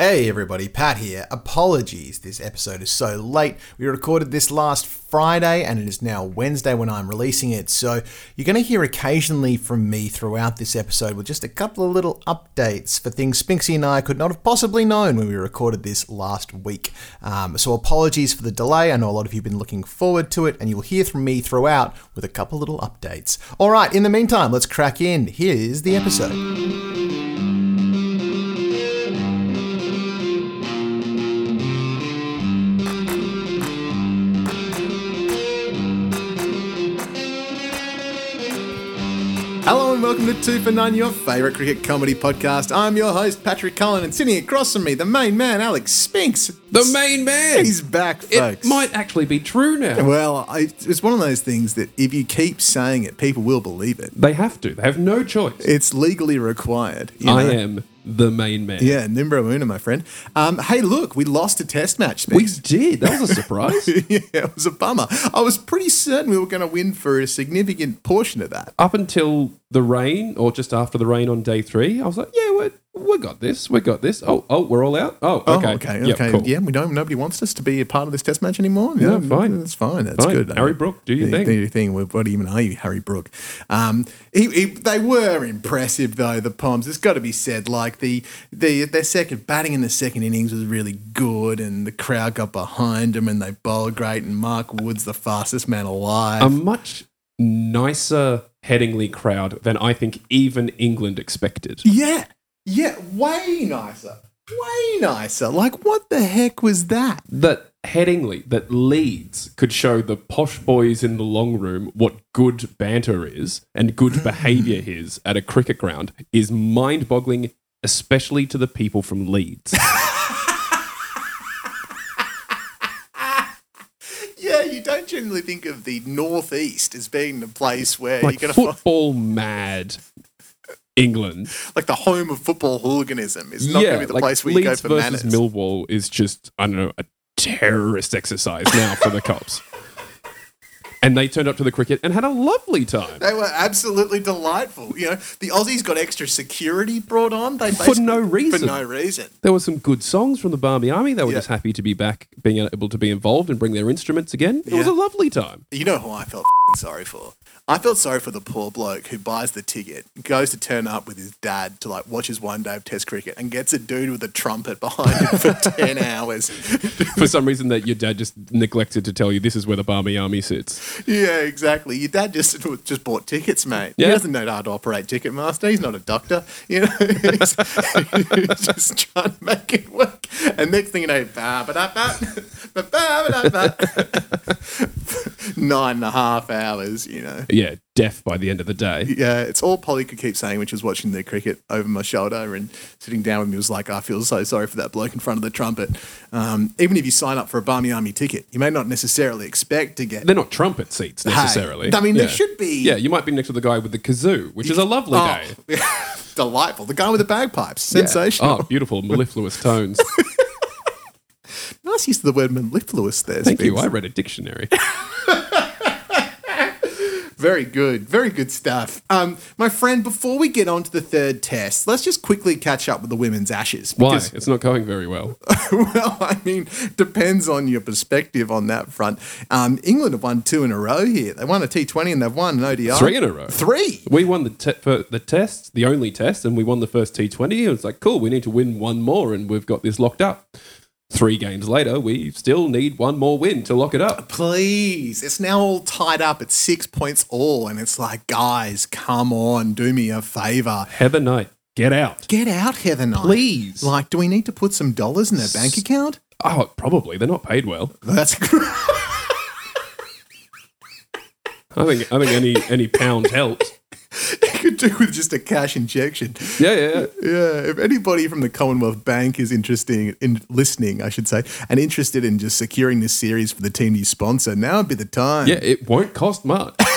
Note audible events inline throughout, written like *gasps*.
Hey everybody, Pat here. Apologies, this episode is so late. We recorded this last Friday and it is now Wednesday when I'm releasing it. So you're going to hear occasionally from me throughout this episode with just a couple of little updates for things Spinksy and I could not have possibly known when we recorded this last week. Um, so apologies for the delay. I know a lot of you have been looking forward to it and you'll hear from me throughout with a couple little updates. All right, in the meantime, let's crack in. Here's the episode. Hello and welcome to Two for None, your favourite cricket comedy podcast. I'm your host, Patrick Cullen, and sitting across from me, the main man, Alex Spinks. The main man. He's back, folks. It might actually be true now. Well, I, it's one of those things that if you keep saying it, people will believe it. They have to. They have no choice. It's legally required. you I am the main man. Yeah, Nimbra Una, my friend. Um, hey, look, we lost a test match. We did. That was a *laughs* surprise. yeah, it was a bummer. I was pretty certain we were going to win for a significant portion of that. Up until the rain, or just after the rain on day three, I was like, yeah, we we got this. We got this. Oh, oh, we're all out. Oh, Oh, okay. okay, Yeah, okay. cool. Yeah, we don't. Nobody wants us to be a part of this test match anymore. No, Yeah, fine. That's fine. That's Fine. good. Harry Brook, do your Do- thing. Do your thing. What what even are you, Harry Brook? Um, he, he, they were impressive though. The Poms. It's got to be said. Like the the their second batting in the second innings was really good, and the crowd got behind them, and they bowled great. And Mark Wood's the fastest man alive. A much nicer Headingley crowd than I think even England expected. yeah, yeah, way nicer. Way nicer. Like what the heck was that? that Headingley, that Leeds could show the posh boys in the long room what good banter is and good *laughs* behaviour is at a cricket ground is mind boggling, especially to the people from Leeds. *laughs* Yeah, don't think of the northeast as being the place where like you're going to find football mad England. like the home of football hooliganism. is not going to be the like place where you go Leeds for versus manners. Millwall is just, I don't know, a terrorist exercise now for the cops. And they turned up to the cricket and had a lovely time. they were absolutely delightful. You know, the Aussies got extra security brought on. They For no reason. For no reason. There were some good songs from the Barmy Army. They were Yeah. just happy to be back, being able to be involved and bring their instruments again. It was a lovely time. You know who I felt sorry for? I felt sorry for the poor bloke who buys the ticket, goes to turn up with his dad to like watch his one day of Test cricket, and gets a dude with a trumpet behind him for *laughs* ten hours. For some reason, that your dad just neglected to tell you this is where the Barmy Army sits. Yeah, exactly. Your dad just just bought tickets, mate. He Yeah. doesn't know how to operate Ticketmaster. He's not a doctor. You know, *laughs* he's, he's just trying to make it work. And next thing you know, ba ba da ba, ba ba ba da ba. nine and a half hours. You know. Yeah, deaf by the end of the day. Yeah, it's all Polly could keep saying when she was watching the cricket over my shoulder and sitting down with me was like, I feel so sorry for that bloke in front of the trumpet. Um, even if you sign up for a Barmy Army ticket, you may not necessarily expect to get. They're not trumpet seats Hey, necessarily. I mean, Yeah. there should be. Yeah, you might be next to the guy with the kazoo, which is a lovely Oh, day. *laughs* delightful. The guy with the bagpipes. Yeah. Sensational. Oh, beautiful, mellifluous tones. *laughs* Nice use of the word mellifluous there. Thank you. I read a dictionary. *laughs* Very good. Very good stuff. Um, my friend, before we get on to the third test, let's just quickly catch up with the women's ashes. Why? It's not going very well. *laughs* well, I mean, depends on your perspective on that front. Um, England have won two in a row here. They won a T20 and they've won an ODI. Three in a row. Three. We won the te- for the test, the only test, and we won the first T20. It was like, cool, we need to win one more, and we've got this locked up. Three games later, we still need one more win to lock it up. Please. It's now all tied up at six points all. And it's like, guys, come on, do me a favor. Heather Knight, get out. Get out, Heather Knight. Please. Like, do we need to put some dollars in their bank account? Oh, probably. They're not paid well. That's great. *laughs* I think I think any any pound helps. *laughs* could do with just a cash injection. Yeah, yeah, yeah. Yeah, if anybody from the Commonwealth Bank is interesting in listening, I should say, and interested in just securing this series for the team you sponsor, now would be the time. Yeah, it won't cost much. *laughs*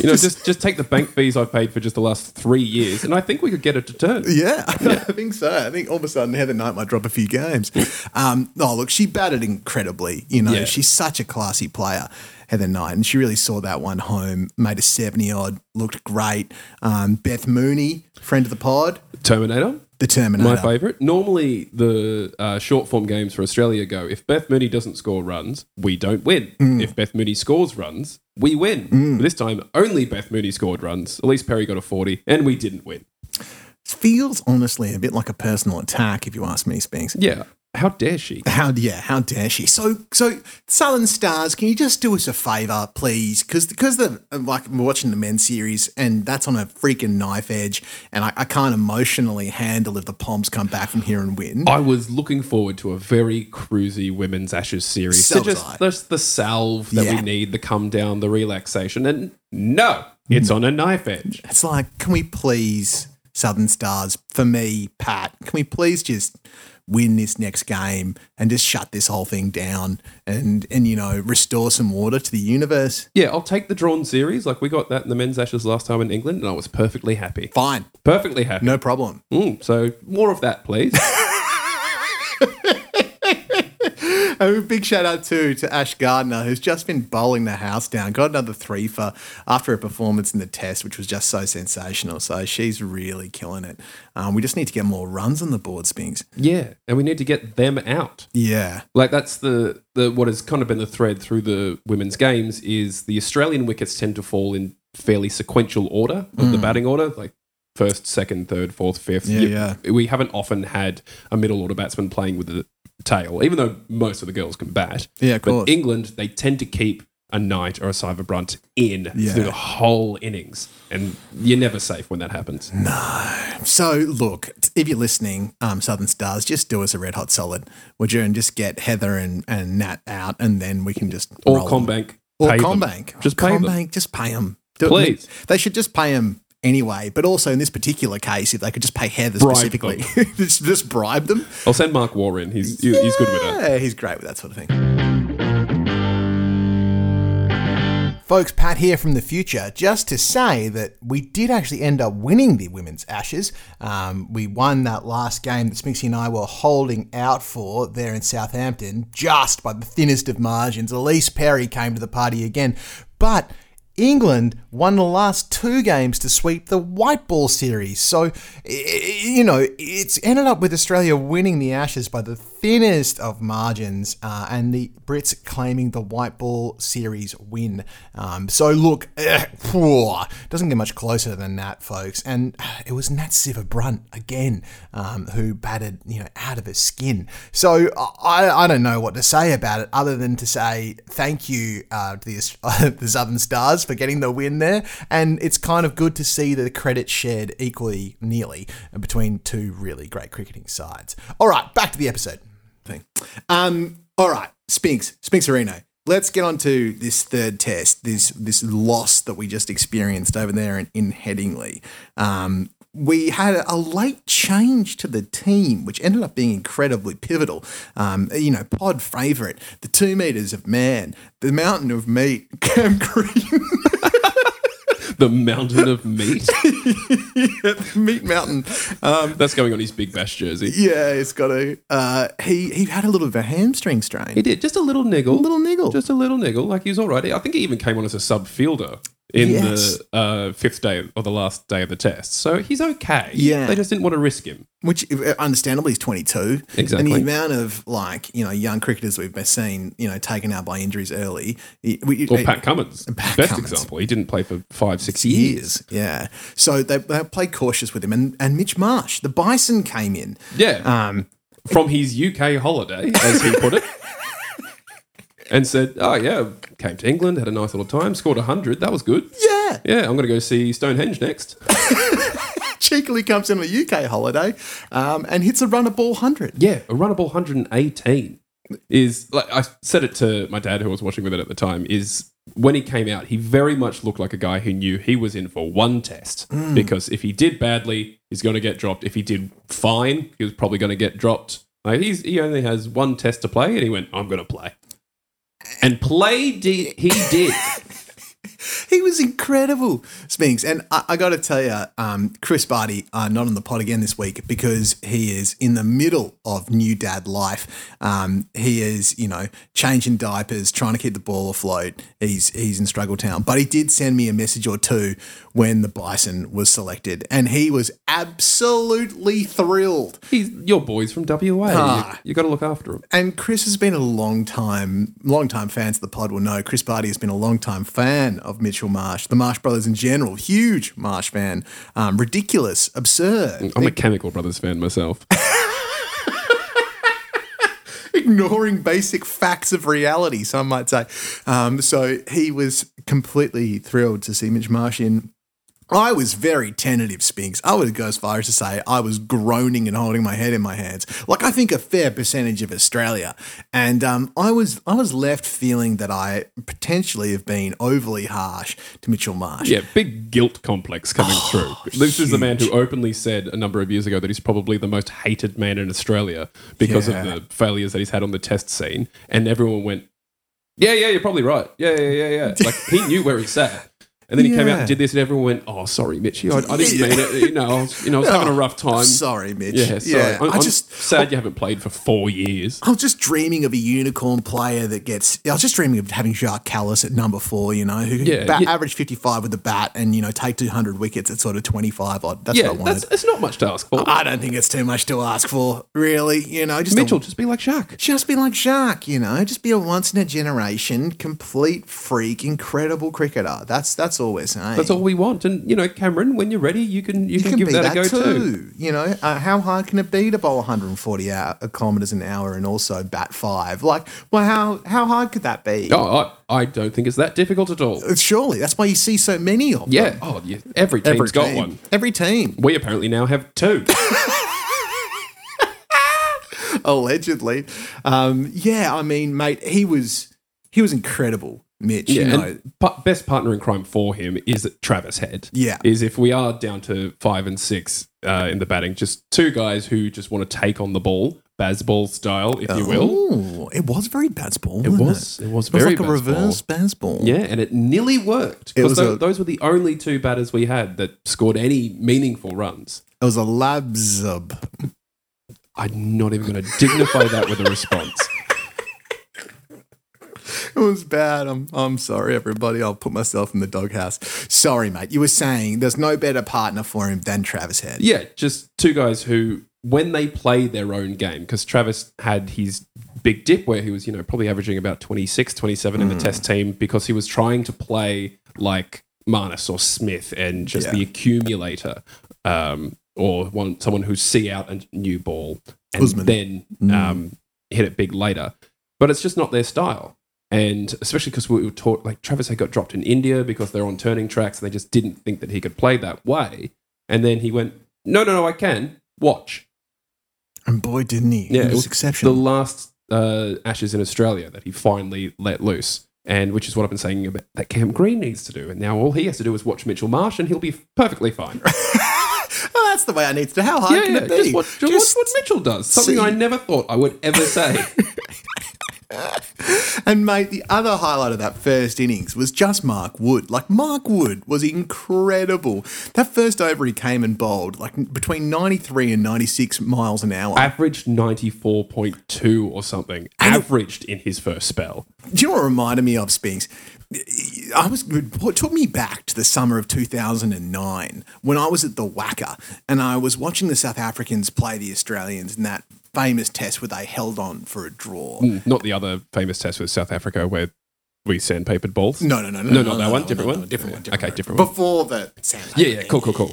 you know, just just take the bank fees I've paid for just the last three years, and I think we could get it to turn. Yeah, *laughs* I think so. I think all of a sudden Heather Knight might drop a few games. Um, oh, look, she batted incredibly. You know, Yeah. she's such a classy player, Heather Knight, and she really saw that one home. Made a seventy odd, looked great. Um, Beth Mooney, friend of the pod, Terminator. The Terminator. My favourite. Normally, the uh, short form games for Australia go if Beth Mooney doesn't score runs, we don't win. Mm. If Beth Mooney scores runs, we win. But this time, only Beth Mooney scored runs. Ellyse Perry got a 40, and we didn't win. Feels honestly a bit like a personal attack, if you ask me, Spinks. Yeah. How dare she? How yeah, how dare she? So so Southern Stars, can you just do us a favour, please? Because because the like we're watching the men's series and that's on a freaking knife edge, and I, I can't emotionally handle if the Poms come back from here and win. I was looking forward to a very cruisy women's Ashes series. So So just, just the salve that Yeah. we need, the come down, the relaxation. And no, it's mm. on a knife edge. It's like, can we please, Southern Stars, for me, Pat, can we please just win this next game and just shut this whole thing down and and you know restore some order to the universe? Yeah, I'll take the drawn series. Like we got that in the men's Ashes last time in England, and I was perfectly happy. Fine, Perfectly happy. no problem. Mm, so more of that, please. *laughs* A big shout out too to Ash Gardner, who's just been bowling the house down. Got another three for after a performance in the test, which was just so sensational. So she's really killing it. Um, we just need to get more runs on the board, Spinks. yeah, and we need to get them out. Yeah, Like that's the the what has kind of been the thread through the women's games is the Australian wickets tend to fall in fairly sequential order of the batting order, like first, second, third, fourth, fifth. Mm. Yeah, You- We haven't often had a middle order batsman playing with the tail, even though most of the girls can bat. yeah, of But course. England, they tend to keep a Knight or a Sciver-Brunt in Yeah. through the whole innings, and you're never safe when that happens. No. So, look, if you're listening, um, Southern Stars, just do us a red hot solid, would you? And just get Heather and, and Nat out, and then we can just Or them. CommBank, or them. CommBank, Just pay them. CommBank, just pay them. Do it- Please. they should just pay them anyway. But also in this particular case, if they could just pay Heather Bribe specifically, *laughs* just, just bribe them. I'll send Mark Waugh in. He's he- he's good with that. Yeah, he's great with that sort of thing. Folks, Pat here from the future, just to say that we did actually end up winning the Women's Ashes. Um, we won that last game that Spinksy and I were holding out for there in Southampton, just by the thinnest of margins. Ellyse Perry came to the party again. But England won the last two games to sweep the white ball series. So, you know, it's ended up with Australia winning the Ashes by the thinnest of margins uh, and the Brits claiming the white ball series win. Um, so, look, *clears throat* phew, doesn't get much closer than that, folks. And it was Nat Brunt again um, who batted, you know, out of his skin. So, I, I don't know what to say about it other than to say thank you uh, to the, *laughs* the Southern Stars for getting the win there. And it's kind of good to see the credit shared equally, nearly, between two really great cricketing sides. All right, back to the episode. Thing. Um, all right, Spinks, Spinks Areno. Let's get on to this third test, this this loss that we just experienced over there in, in Headingley. Um, we had a late change to the team, which ended up being incredibly pivotal. Um, you know, pod favourite, the two meters of man, the mountain of meat, *laughs* Cam Green, The mountain of meat. *laughs* meat mountain. Um, That's going on his big bash jersey. yeah, it's got a. Uh, he he had a little bit of a hamstring strain, He did just a little niggle, a little niggle. just a little niggle. Like he was all right. I think he even came on as a sub fielder in Yes. the uh, fifth day or the last day of the test. So he's okay. Yeah. they just didn't want to risk him. Which uh, understandably is 22. Exactly. And the amount of like, you know, young cricketers we've been seen, you know, taken out by injuries early. We, Or Pat Cummins, Pat best Cummins. example. He didn't play for five, six years. years. Yeah. So they, they played cautious with him. And, and Mitch Marsh, the Bison came in. Yeah, Um, from his UK holiday, as he put it, *laughs* and said, "Oh yeah, came to England, had a nice little time, scored hundred. That was good. yeah. Yeah, I'm going to go see Stonehenge next." *laughs* Cheekily comes in on a UK holiday um, and hits a run of ball 100. Yeah, a runnable 118 is like I said it to my dad who was watching with it at the time is when he came out he very much looked like a guy who knew he was in for one test. Because if he did badly he's going to get dropped. If he did fine he was probably going to get dropped. Like he's he only has one test to play and he went I'm going to play. And play did he did *laughs* He was incredible, Spinks. And I, I got to tell you, um, Chris Barty, uh, not on the pod again this week because he is in the middle of new dad life. Um, he is, you know, changing diapers, trying to keep the ball afloat. He's he's in struggle town, but he did send me a message or two when the Bison was selected, and he was absolutely thrilled. He's your boys from WA. Ah. You, you got to look after him. And Chris has been a long time, long time fans of the pod will know. Chris Barty has been a long time fan of Mitchell Marsh, the Marsh brothers in general. Huge Marsh fan. Um, ridiculous, absurd. I'm a Chemical Brothers fan myself. *laughs* *laughs* ignoring basic facts of reality, some might say. Um, so he was completely thrilled to see Mitch Marsh in. I was very tentative, Spinks. I would go as far as to say I was groaning and holding my head in my hands, like I think a fair percentage of Australia. And um, I was I was left feeling that I potentially have been overly harsh to Mitchell Marsh. Yeah, big guilt complex coming through. This is the man who openly said a number of years ago that he's probably the most hated man in Australia because Yeah. of the failures that he's had on the test scene. And everyone went, Yeah, yeah, you're probably right. Yeah, yeah, yeah, yeah. *laughs* Like he knew where he sat. And then he came out and did this, and everyone went, "Oh, sorry, Mitchy, I, I didn't mean it. You know, I was, you know, I was having a oh, rough time. Sorry, Mitch. Yeah, sorry. I'm, I I'm just sad you haven't played for four years. I was just dreaming of a unicorn player that gets. I was just dreaming of having Jacques Kallis at number four, you know, who can Yeah, bat, yeah. average 55 with the bat and, you know, take 200 wickets at sort of 25 odd. That's Yeah, what I wanted. that's, it's not much to ask for. I don't think it's too much to ask for, really. You know, just Mitchell, A, just be like Shaq. just be like Jacques, you know, just be a once in a generation, complete freak, incredible cricketer. That's that's all we're saying. That's all we want. And you know, Cameron, when you're ready, you can you, You can, can give be that, that, a go too. too. You know, uh, how hard can it be to bowl 140 hour, kilometers an hour and also bat five? Like, well, how how hard could that be? Oh, I, I don't think it's that difficult at all. Surely that's why you see so many of Yeah. them. Oh, yeah. Every team's Every got team. one. Every team, We apparently now have two. *laughs* *laughs* allegedly. Um, yeah, I mean, mate, he was he was incredible, Mitch. Yeah, you know, pa- best partner in crime for him is Travis Head. Yeah. is if we are down to five and six uh, in the batting, just two guys who just want to take on the ball, Bazball style, if you will. Oh, it was very Bazball. It was. It was It was very like a reverse Bazball. Yeah, and it nearly worked because was a- those were the only two batters we had that scored any meaningful runs. It was a labzub. I'm not even going to dignify that with a response. *laughs* *laughs* It was bad. I'm I'm sorry, everybody. I'll put myself in the doghouse. Sorry, mate. You were saying there's no better partner for him than Travis Head. Yeah, just two guys who, when they play their own game, because Travis had his big dip where he was, you know, probably averaging about 26, 27 in the test team because he was trying to play like Marnus or Smith and just Yeah. the accumulator um, or one someone who see out a new ball and Usman. then um, hit it big later. But it's just not their style. And especially because we were taught, like Travis had got dropped in India because they're on turning tracks and they just didn't think that he could play that way. And then he went, no, no, no, I can. Watch. And boy, didn't he? Yeah, it was exceptional. The last uh, Ashes in Australia that he finally let loose. And which is what I've been saying about that Cam Green needs to do. And now all he has to do is watch Mitchell Marsh and he'll be perfectly fine. *laughs* oh, that's the way I need to. How hard yeah, can yeah. it be? Just watch, just watch what Mitchell does. Something see- I never thought I would ever say. *laughs* *laughs* And mate, the other highlight of that first innings was just Mark Wood. Like Mark Wood was incredible. That first over he came and bowled like between 93 and 96 miles an hour. Averaged 94.2 or something. Averaged in his first spell. Do you know what reminded me of, Spinks? I was what took me back to the summer of 2009 when I was at the WACA and I was watching the South Africans play the Australians in that famous test where they held on for a draw. Not the other famous test with South Africa where we sandpapered balls. No, no, no, no, No, not that one. Different no, one? no, different one. Different Okay, one. different one. Before the Yeah, yeah, cool, cool, cool.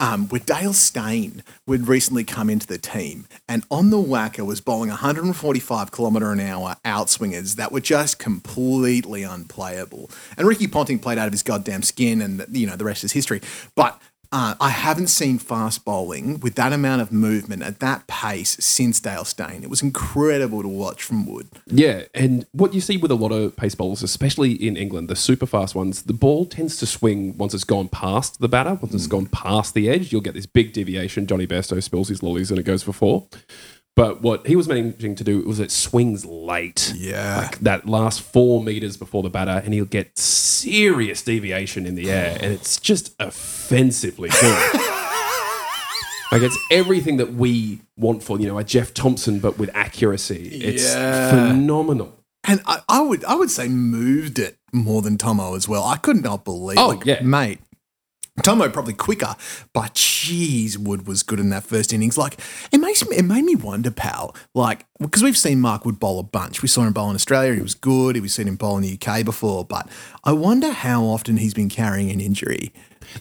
um, with Dale Steyn would recently come into the team, and on the WACA was bowling 145 kilometre an hour outswingers that were just completely unplayable. And Ricky Ponting played out of his goddamn skin, and you know the rest is history. But uh, I haven't seen fast bowling with that amount of movement at that pace since Dale Steyn. It was incredible to watch from Wood. Yeah, and what you see with a lot of pace bowlers, especially in England, the super fast ones, the ball tends to swing once it's gone past the batter, once it's gone past the edge. You'll get this big deviation. Jonny Bairstow spills his lollies and it goes for four. But what he was managing to do was it swings late. Yeah. Like that last four meters before the batter, and he'll get serious deviation in the air, and it's just offensively good. *laughs* like it's everything that we want for, you know, a Jeff Thomson, but with accuracy. It's Yeah. phenomenal. And I, I would I would say moved it more than Thommo as well. I could not believe Oh, like, yeah. mate. Thommo probably quicker, but geez, Wood was good in that first innings. Like it makes me, it made me wonder, pal. Like because we've seen Mark Wood bowl a bunch. We saw him bowl in Australia. He was good. We've seen him bowl in the UK before, but I wonder how often he's been carrying an injury.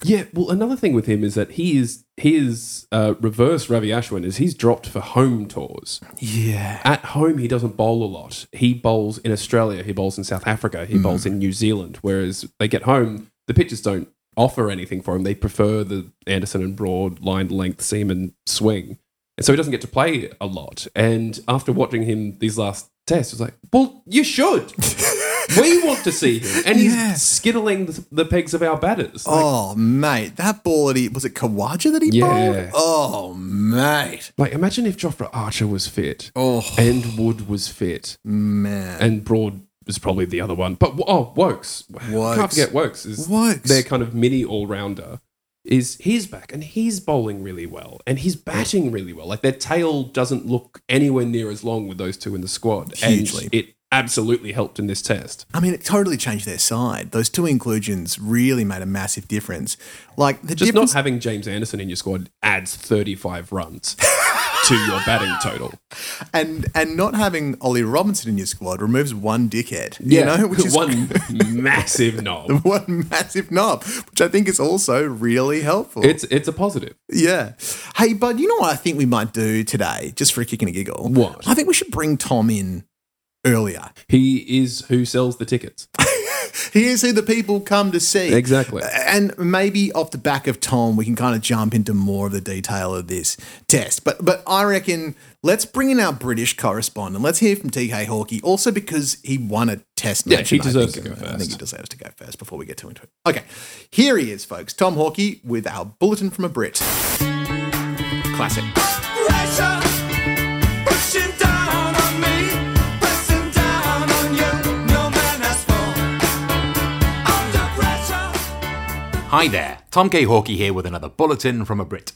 Yeah, well, another thing with him is that he is his uh, reverse Ravi Ashwin is he's dropped for home tours. Yeah, At home, he doesn't bowl a lot. He bowls in Australia. He bowls in South Africa. He bowls in New Zealand. Whereas they get home, the pitchers don't offer anything for him. They prefer the Anderson and Broad line length seam and swing, and so he doesn't get to play a lot. And after watching him these last tests, it's like, well, you should. *laughs* we want to see him, and he's Yeah. skittling the, the pegs of our batters. Like, oh mate, that ball that he was it Khawaja that he Yeah. bowled. Oh mate, Like, imagine if Jofra Archer was fit oh and Wood was fit man, and Broad was probably the other one. But, oh, Woakes. Woakes. Can't forget Woakes. Is Woakes. Their kind of mini all rounder. Is he's back and he's bowling really well and he's batting really well. Like their tail doesn't look anywhere near as long with those two in the squad. Hugely. And it absolutely helped in this test. I mean, it totally changed their side. Those two inclusions really made a massive difference. Like the Just difference, not having James Anderson in your squad adds 35 runs *laughs* to your batting total. and and not having Ollie Robinson in your squad removes one dickhead. You know, which is one *laughs* massive knob. *laughs* one massive knob, which I think is also really helpful. It's it's a positive. yeah. Hey, bud, you know what I think we might do today, just for a kick and a giggle? What? I think we should bring Tom in earlier. He is who sells the tickets. *laughs* He is who the people come to see. Exactly. And maybe off the back of Tom, we can kind of jump into more of the detail of this test. But but I reckon let's bring in our British correspondent. Let's hear from TK Hawkey, also because he won a test match. Yeah, he deserves think- to go first. I think he deserves to go first before we get too into it. Okay, here he is, folks. Tom Hawkey with our bulletin from a Brit. Classic. Hi there, Tom K. Hawkey here with another bulletin from a Brit.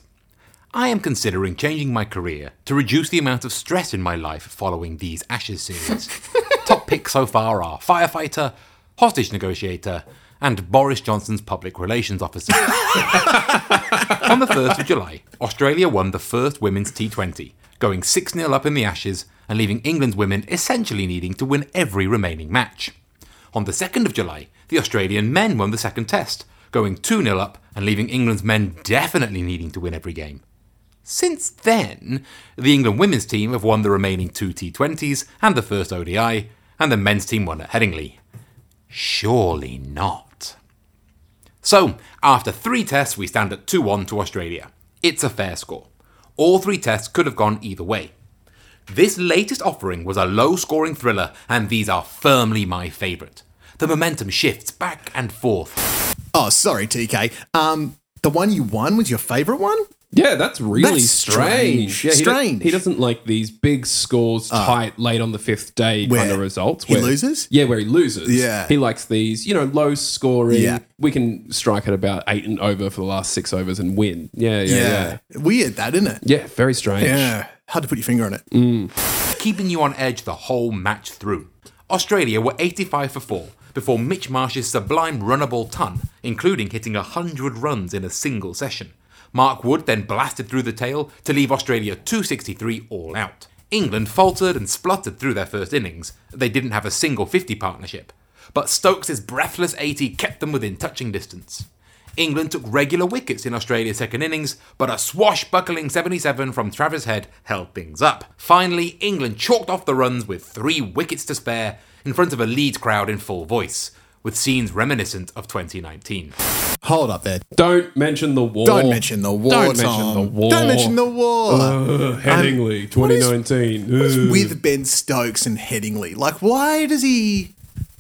I am considering changing my career to reduce the amount of stress in my life following these Ashes series. *laughs* Top picks so far are firefighter, hostage negotiator, and Boris Johnson's public relations officer. *laughs* On the 1st of July, Australia won the first women's T20, going 6 0 up in the Ashes and leaving England's women essentially needing to win every remaining match. On the 2nd of July, the Australian men won the second test, going 2 0 up and leaving England's men definitely needing to win every game. Since then, the England women's team have won the remaining two T20s and the first ODI, and the men's team won at Headingley. Surely not. So, after three tests, we stand at 2 1 to Australia. It's a fair score. All three tests could have gone either way. This latest offering was a low scoring thriller, and these are firmly my favourite. The momentum shifts back and forth. Oh, sorry, TK. Um, the one you won was your favourite one? Yeah, that's really That's strange. strange. Yeah, he, do- Strange. he doesn't like these big scores tight late on the fifth day kind Where of results. he loses? Yeah, where he loses. Yeah. He likes these, you know, low scoring. Yeah. We can strike at about eight and over for the last six overs and win. Yeah, yeah, yeah. Yeah, Weird, that, isn't it? Yeah, very strange. Yeah. Hard to put your finger on it. keeping you on edge the whole match through. Australia were 85 for 4 before Mitch Marsh's sublime runnable ton, including hitting 100 runs in a single session. Mark Wood then blasted through the tail to leave Australia 263 all out. England faltered and spluttered through their first innings. They didn't have a single 50 partnership. But Stokes' breathless 80 kept them within touching distance. England took regular wickets in Australia's second innings, but a swashbuckling 77 from Travis Head held things up. Finally, England chalked off the runs with three wickets to spare in front of a Leeds crowd in full voice, with scenes reminiscent of 2019. Hold up there. Don't mention the war. Don't mention the war. Don't Tom. mention the war. Don't mention the war. Uh, Headingley, what is- 2019. What's Ugh. with Ben Stokes and Headingley? Like, why does he?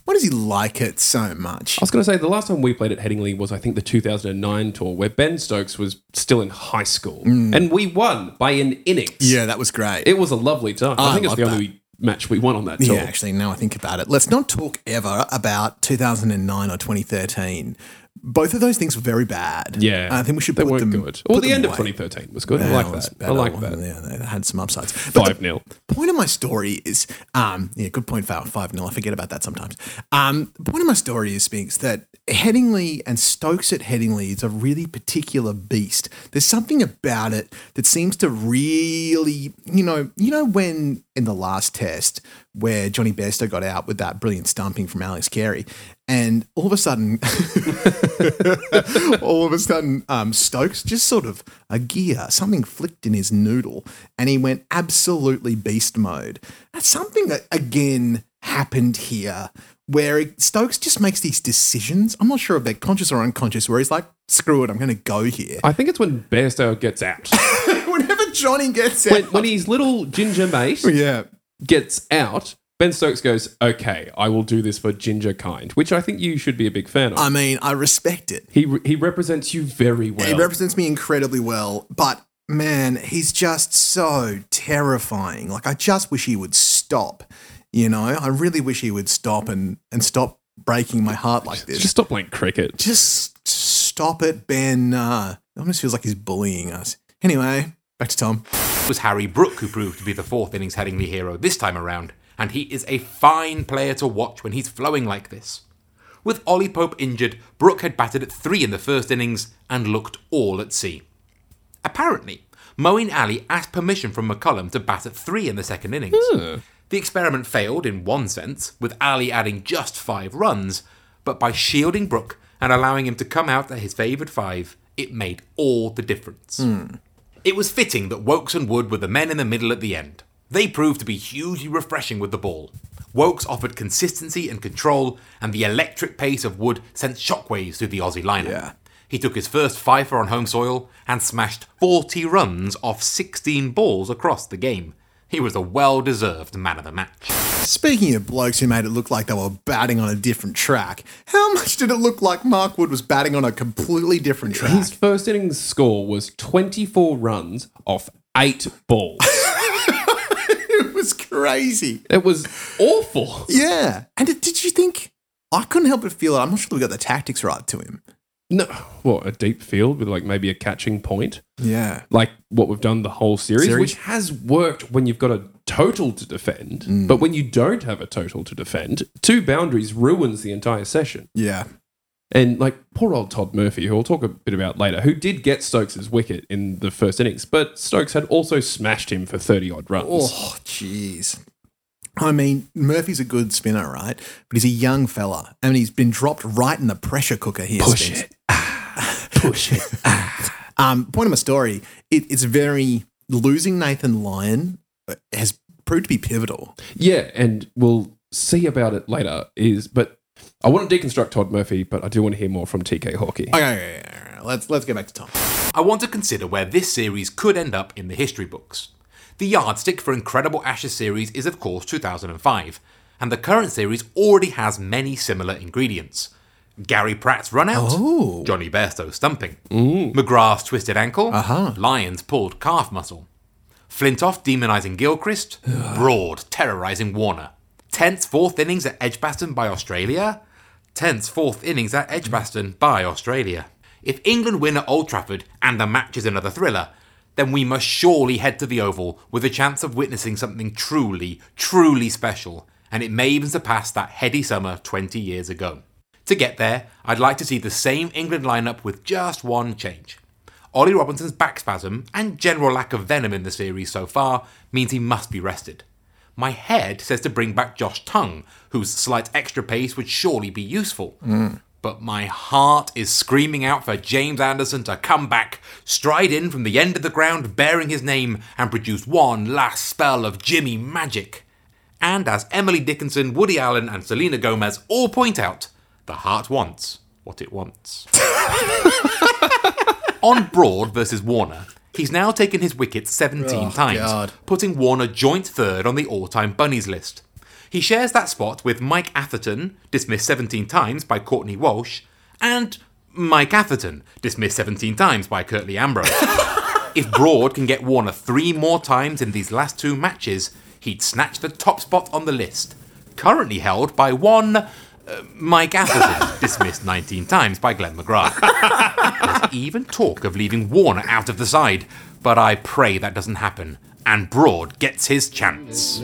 Why does he like it so much? I was going to say the last time we played at Headingley was I think the 2009 tour where Ben Stokes was still in high school and we won by an innings. Mm. Yeah, that was great. It was a lovely time. I, I think it's love the only match we won on that tour. Yeah, actually, now I think about it, let's not talk ever about 2009 or 2013. Both of those things were very bad. Yeah. I think we should They put weren't them. good. Well, the end of 2013 was good. I like that. I like that. Yeah, they had some upsides. But 5 0. point of my story is, um, yeah, good point, Val. 5 0. I forget about that sometimes. Um, the point of my story is, Spinks, that Headingley and Stokes at Headingley is a really particular beast. There's something about it that seems to really, you know, you know, when in the last test where Jonny Bairstow got out with that brilliant stumping from Alex Carey, and all of a sudden, *laughs* all of a sudden, um, Stokes just sort of a gear, something flicked in his noodle, and he went absolutely beast mode. That's something that again happened here, where Stokes just makes these decisions. I'm not sure if they're conscious or unconscious, where he's like, "Screw it, I'm going to go here." I think it's when Bairstow gets out. *laughs* Whenever Jonny gets out, when his little ginger mate *laughs* yeah, gets out, Ben Stokes goes, okay, I will do this for ginger kind, which I think you should be a big fan of. I mean, I respect it. he, he represents you very well. He represents me incredibly well, but man, he's just so terrifying. Like I just wish he would stop. You know, I really wish he would stop and and stop breaking my heart like this. Just stop playing cricket. Just stop it, Ben. Uh, it almost feels like he's bullying us. Anyway, back to Tom. It was Harry Brook who proved to be the fourth innings Headingley hero this time around, and he is a fine player to watch when he's flowing like this. With Ollie Pope injured, Brook had batted at three in the first innings and looked all at sea. Apparently, Moeen Ali asked permission from McCullum to bat at three in the second innings. Hmm. The experiment failed in one sense, with Ali adding just five runs, but by shielding Brook and allowing him to come out at his favoured five, it made all the difference. Hmm. It was fitting that Woakes and Wood were the men in the middle at the end. They proved to be hugely refreshing with the ball. Woakes offered consistency and control, and the electric pace of Wood sent shockwaves through the Aussie lineup. Yeah. He took his first fifer on home soil and smashed 40 runs off 16 balls across the game. He was a well deserved man of the match. Speaking of blokes who made it look like they were batting on a different track, how much did it look like Mark Wood was batting on a completely different track? His first innings score was 24 runs off eight balls. *laughs* it was crazy. it was awful. Yeah. And did, did you think? I couldn't help but feel it. I'm not sure we got the tactics right to him. No, what, a deep field with like maybe a catching point? Yeah. like what we've done the whole series, Series? which has worked when you've got a total to defend. Mm. But when you don't have a total to defend, two boundaries ruins the entire session. Yeah. And like poor old Todd Murphy, who we'll talk a bit about later, who did get Stokes's wicket in the first innings, but Stokes had also smashed him for 30 odd runs. Oh, jeez. I mean, Murphy's a good spinner, right? But he's a young fella. and he's been dropped right in the pressure cooker here. Push Spence. it. Push it. *laughs* Um, point of my story, it, it's very losing Nathan Lyon uh, has proved to be pivotal. Yeah, and we'll see about it later. Is but I want to deconstruct Todd Murphy, but I do want to hear more from TK Hawkey. Okay, okay, okay, okay. let's let's get back to Tom. I want to consider where this series could end up in the history books. The yardstick for Incredible Ashes series is, of course, 2005, and the current series already has many similar ingredients. Gary Pratt's run out, Oh. Jonny Bairstow stumping, McGrath's twisted ankle, Uh-huh. Lyons pulled calf muscle, Flintoff demonising Gilchrist, Broad terrorising Warner, Tense fourth innings at Edgbaston by Australia, Tense fourth innings at Edgbaston by Australia. If England win at Old Trafford and the match is another thriller, then we must surely head to the Oval with a chance of witnessing something truly, truly special, and it may even surpass that heady summer 20 years ago. To get there, I'd like to see the same England lineup with just one change. Ollie Robinson's back spasm and general lack of venom in the series so far means he must be rested. My head says to bring back Josh Tongue, whose slight extra pace would surely be useful. Mm. But my heart is screaming out for James Anderson to come back, stride in from the end of the ground bearing his name, and produce one last spell of Jimmy magic. And as Emily Dickinson, Woody Allen, and Selena Gomez all point out, the heart wants what it wants. *laughs* On Broad versus Warner, he's now taken his wickets 17 Oh, times, God. putting Warner joint third on the all time bunnies list. He shares that spot with Mike Atherton, dismissed 17 times by Courtney Walsh, and Mike Atherton, dismissed 17 times by Curtly Ambrose. *laughs* if Broad can get Warner three more times in these last two matches, he'd snatch the top spot on the list, currently held by one uh, Mike Atherton, *laughs* dismissed 19 times by Glenn McGrath. There's even talk of leaving Warner out of the side, but I pray that doesn't happen, and Broad gets his chance.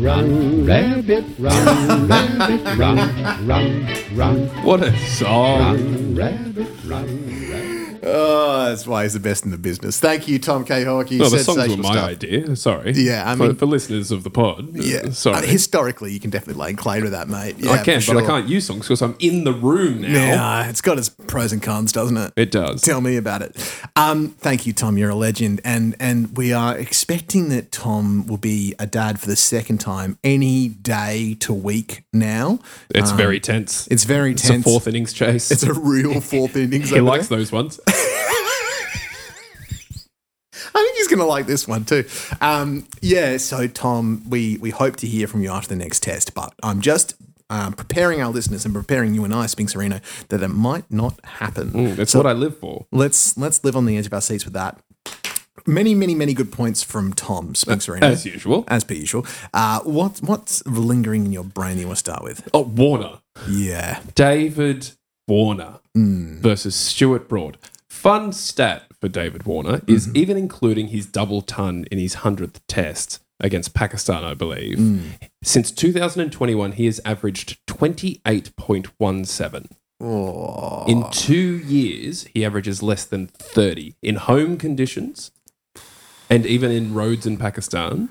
Run, rabbit, run, *laughs* rabbit, run, run, run, What a song. run, rabbit, run, rabbit. Oh, that's why he's the best in the business. Thank you, Tom K. Hawkey. No, the songs were my stuff. idea. Sorry. Yeah, I For- mean- for, listeners of the pod. Yeah, Sorry. Uh, historically, you can definitely lay claim to that, mate. Yeah, I can, for but I can't use songs because I'm in the room now. Yeah, it's got its pros and cons, doesn't it? It does. Tell me about it. Um, thank you, Tom. You're a legend, and and we are expecting that Tom will be a dad for the second time any day to week now. It's very tense. It's very It's tense. a fourth innings chase. It's a real *laughs* fourth innings. he likes there. those ones. *laughs* I think he's going to like this one too. Um, yeah. So, Tom, we we hope to hear from you after the next test, but I'm just. Um, preparing our listeners and preparing you and I, Spinks Arena, that it might not happen. That's what I live for. let's let's live on the edge of our seats with that. Many, many, many good points from Tom Spinks Arena, As usual. as per usual. Uh, what what's lingering in your brain? You want to start with? Oh, Warner. Yeah, David Warner Hmm. versus Stuart Broad. Fun stat for David Warner is Mm-hmm. even including his double ton in his 100th test against Pakistan, I believe. Hmm. Since 2021, he has averaged 28.17. Oh. In two years, he averages less than 30 in home conditions and even in roads in Pakistan.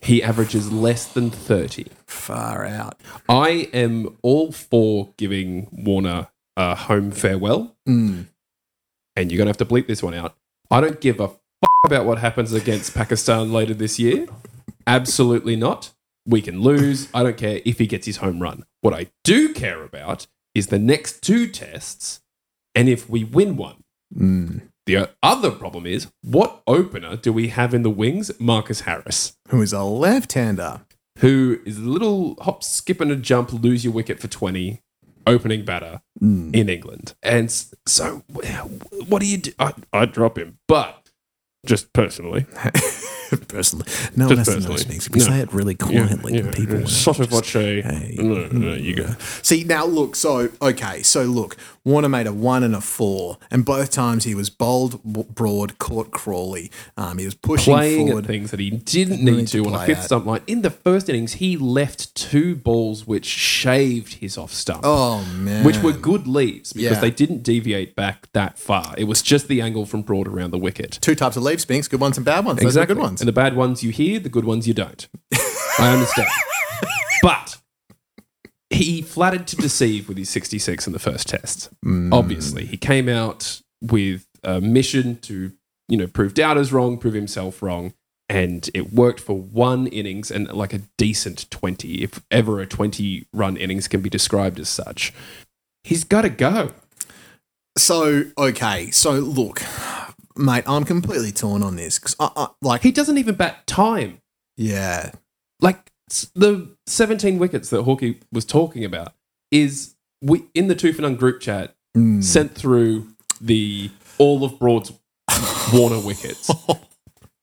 He averages less than 30. far out. I am all for giving Warner a home farewell, Mm. And you're going to have to bleep this one out. I don't give a f- about what happens against Pakistan later this year. Absolutely not. We can lose. I don't care if he gets his home run. What I do care about is the next two tests, and if we win one. Mm. The other problem is what opener do we have in the wings? Marcus Harris Who is a left-hander? who is a little hop, skip, and a jump, lose your wicket for 20, opening batter Mm. in England. And so, what do you do? I, I drop him, but just personally. *laughs* *laughs* personally, no one has Just to know personally. Spinks. If we No. say it really quietly, Yeah, then people yeah. will Sort of just- what she. Hey. No, no, you go. See now, look. So okay, so look. Warner made a one and a four, and both times he was bowled w- broad, caught Crawley. Um, he was pushing Playing forward. at things that he didn't Need need to to on a fifth at. stump line. In the first innings, he left two balls which shaved his off stump. Oh man, which were good leaves because Yeah. they didn't deviate back that far. It was just the angle from broad around the wicket. two types of leaves, Spinks. Good ones and bad ones. Those are good ones. And the bad ones you hear, the good ones you don't. I understand. *laughs* but he flattered to deceive with his 66 in the first test. Mm. Obviously, he came out with a mission to, you know, prove doubters wrong, prove himself wrong, and it worked for one innings and like a decent 20, if ever a 20 run innings can be described as such. He's got to go. So okay, so look, mate, I'm completely torn on this because I, I, like He doesn't even bat time. yeah, like the 17 wickets that Hawkey was talking about is we in the two for none group chat Mm. sent through the all of Broad's Warner wickets. *laughs*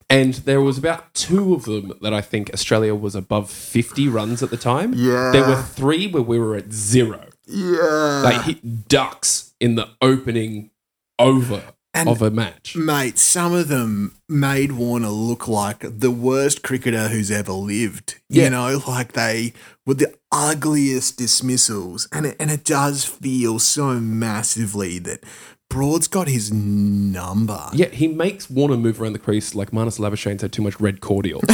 And there was about two of them that I think Australia was above 50 runs at the time. Yeah. There were three where we were at zero. yeah, They hit ducks in the opening over And- of a match. Mate, some of them made Warner look like the worst cricketer who's ever lived. Yeah. You know, like they were the ugliest dismissals. And it, and it does feel so massively that Broad's got his number. Yeah, he makes Warner move around the crease like Marnus Labuschagne's had too much red cordial. *laughs*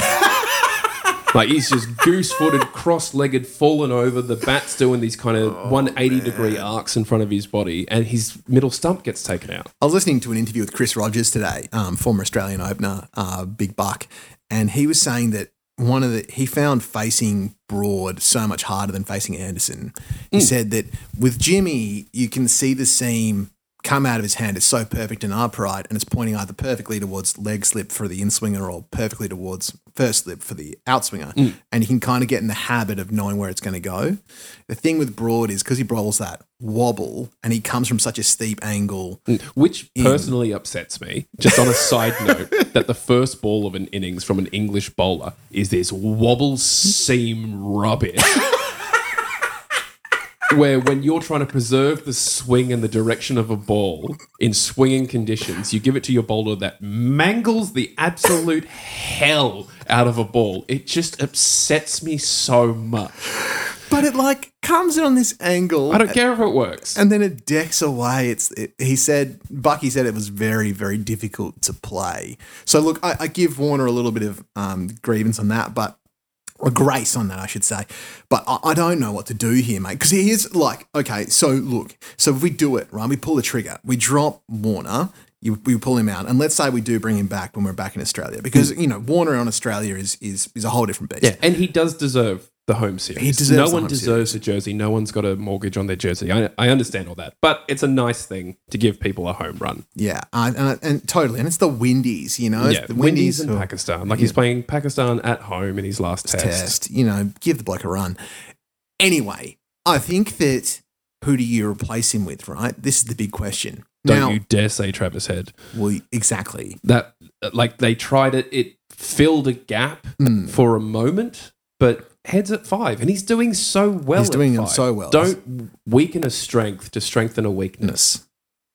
like he's just goose-footed, cross-legged, fallen over. The bat's doing these kind of 180 degree arcs in front of his body, and his middle stump gets taken out. I was listening to an interview with Chris Rogers today, um, former Australian opener, uh, Big Buck, and he was saying that one of the he found facing Broad so much harder than facing Anderson. He said that with Jimmy, you can see the seam come out of his hand is so perfect and upright, and it's pointing either perfectly towards leg slip for the inswinger or perfectly towards first slip for the outswinger. Mm. And you can kind of get in the habit of knowing where it's going to go. The thing with Broad is because he bowls that wobble and he comes from such a steep angle. Mm. Which personally upsets me, just on a side *laughs* note, that the first ball of an innings from an English bowler is this wobble seam rubbish. *laughs* Where when you're trying to preserve the swing and the direction of a ball in swinging conditions, you give it to your bowler that mangles the absolute hell out of a ball. It just upsets me so much. But it like comes in on this angle. I don't care if it works. and then it decks away. It's it, he said Bucky said it was very very difficult to play. So look, I, I give Warner a little bit of um, grievance on that, but or grace on that, I should say. But I, I don't know what to do here, mate. Because here's like, okay, so look, so if we do it right, we pull the trigger, we drop Warner. You, we pull him out, and let's say we do bring him back when we're back in Australia, because hmm. you know Warner on Australia is is is a whole different beast. Yeah, and he does deserve the home series. He deserves no one deserves a jersey. No one's got a mortgage on their jersey. I, I understand all that, but it's a nice thing to give people a home run. yeah, uh, and, and totally, and it's the Windies, you know, yeah, it's the Windies and who- Pakistan. Like he's playing Pakistan at home in his last test. test. You know, give the bloke a run. Anyway, I think that who do you replace him with, right? This is the big question. Don't now, you dare say Travis Head. well, exactly. That like they tried it. It filled a gap Hmm. for a moment, but Head's at five, and he's doing so well. He's doing them so well. Don't weaken a strength to strengthen a weakness.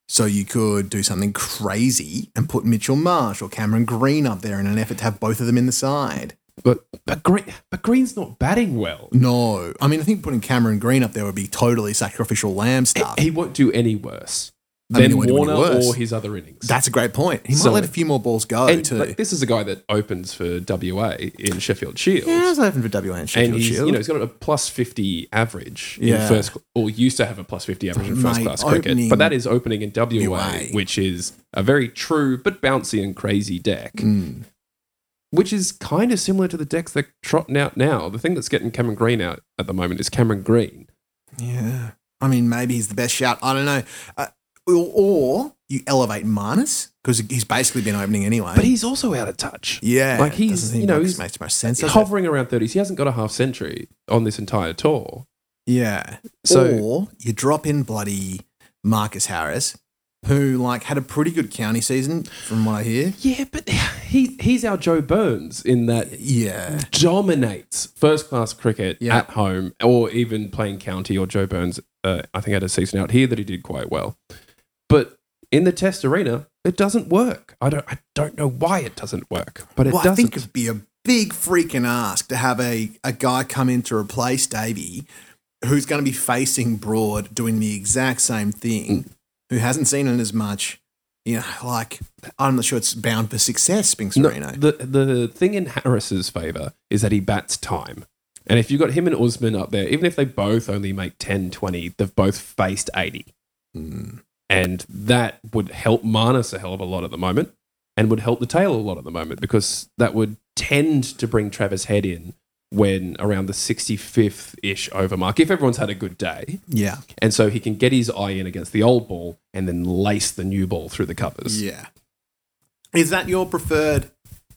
So you could do something crazy and put Mitchell Marsh or Cameron Green up there in an effort to have both of them in the side. But but Green, but Green's not batting well. No, I mean I think putting Cameron Green up there would be totally sacrificial lamb stuff. He won't do any worse than he won't do any Warner or his other innings. That's a great point. He So- might let a few more balls go and too. like, this is a guy that opens for WA in Sheffield Shield. yeah, was open for WA and and Sheffield he's Shield. you know he's got a plus fifty average Yeah. in first or used to have a plus fifty average in first Mate, class cricket, but that is opening in WA, WA. which is a very true but bouncy and crazy deck, Mm. which is kind of similar to the decks they're trotting out now. The thing that's getting Cameron Green out at the moment is Cameron Green. Yeah. I mean, maybe he's the best shout. I don't know. Uh, or, or you elevate Marnus because he's basically been opening anyway. But he's also out of touch. yeah, like he's- you know, he's makes much sense. does it? Hovering around 30s. He hasn't got a half century on this entire tour. Yeah. So- or you drop in bloody Marcus Harris, who like had a pretty good county season from what I hear. Yeah, but *laughs* he he's our Joe Burns in that Yeah. dominates first class cricket Yeah. at home or even playing county or Joe Burns uh, I think had a season out here that he did quite well. But in the test arena, it doesn't work. I don't I don't know why it doesn't work, but it Well, I doesn't. think it'd be a big freaking ask to have a, a guy come in to replace Davey who's going to be facing Broad doing the exact same thing, who hasn't seen it as much. You know, like, I'm not sure it's bound for success, Spinks No, Marino. the the thing in Harris's favor is that he bats time. And if you've got him and Usman up there, even if they both only make 10, 20, they've both faced 80. Hmm. And that would help Marnus a hell of a lot at the moment and would help the tail a lot at the moment because that would tend to bring Travis Head in when around the 65th ish over mark, if everyone's had a good day. Yeah. And so he can get his eye in against the old ball and then lace the new ball through the covers. Yeah. Is that your preferred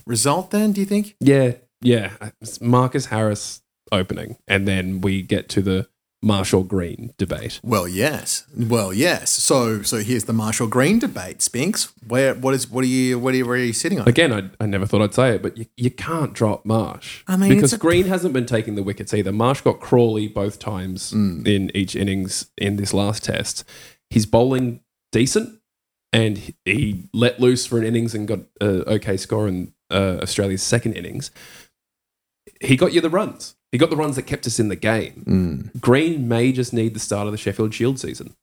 result then, do you think? Yeah, yeah. It's Marcus Harris opening, and then we get to the Marshall Green debate. Well, yes. Well, yes. So, so here's the Marshall Green debate, Spinks. Where, what is, what are you, what are you, where are you sitting on? Again, I, I never thought I'd say it, but you, you can't drop Marsh. I mean, because it's a- Green hasn't been taking the wickets either. Marsh got Crawley both times Mm. in each innings in this last test. He's bowling decent, and he- he let loose for an innings and got an okay score in uh, Australia's second innings. He got you the runs. He got the runs that kept us in the game. Mm. Green may just need the start of the Sheffield Shield season.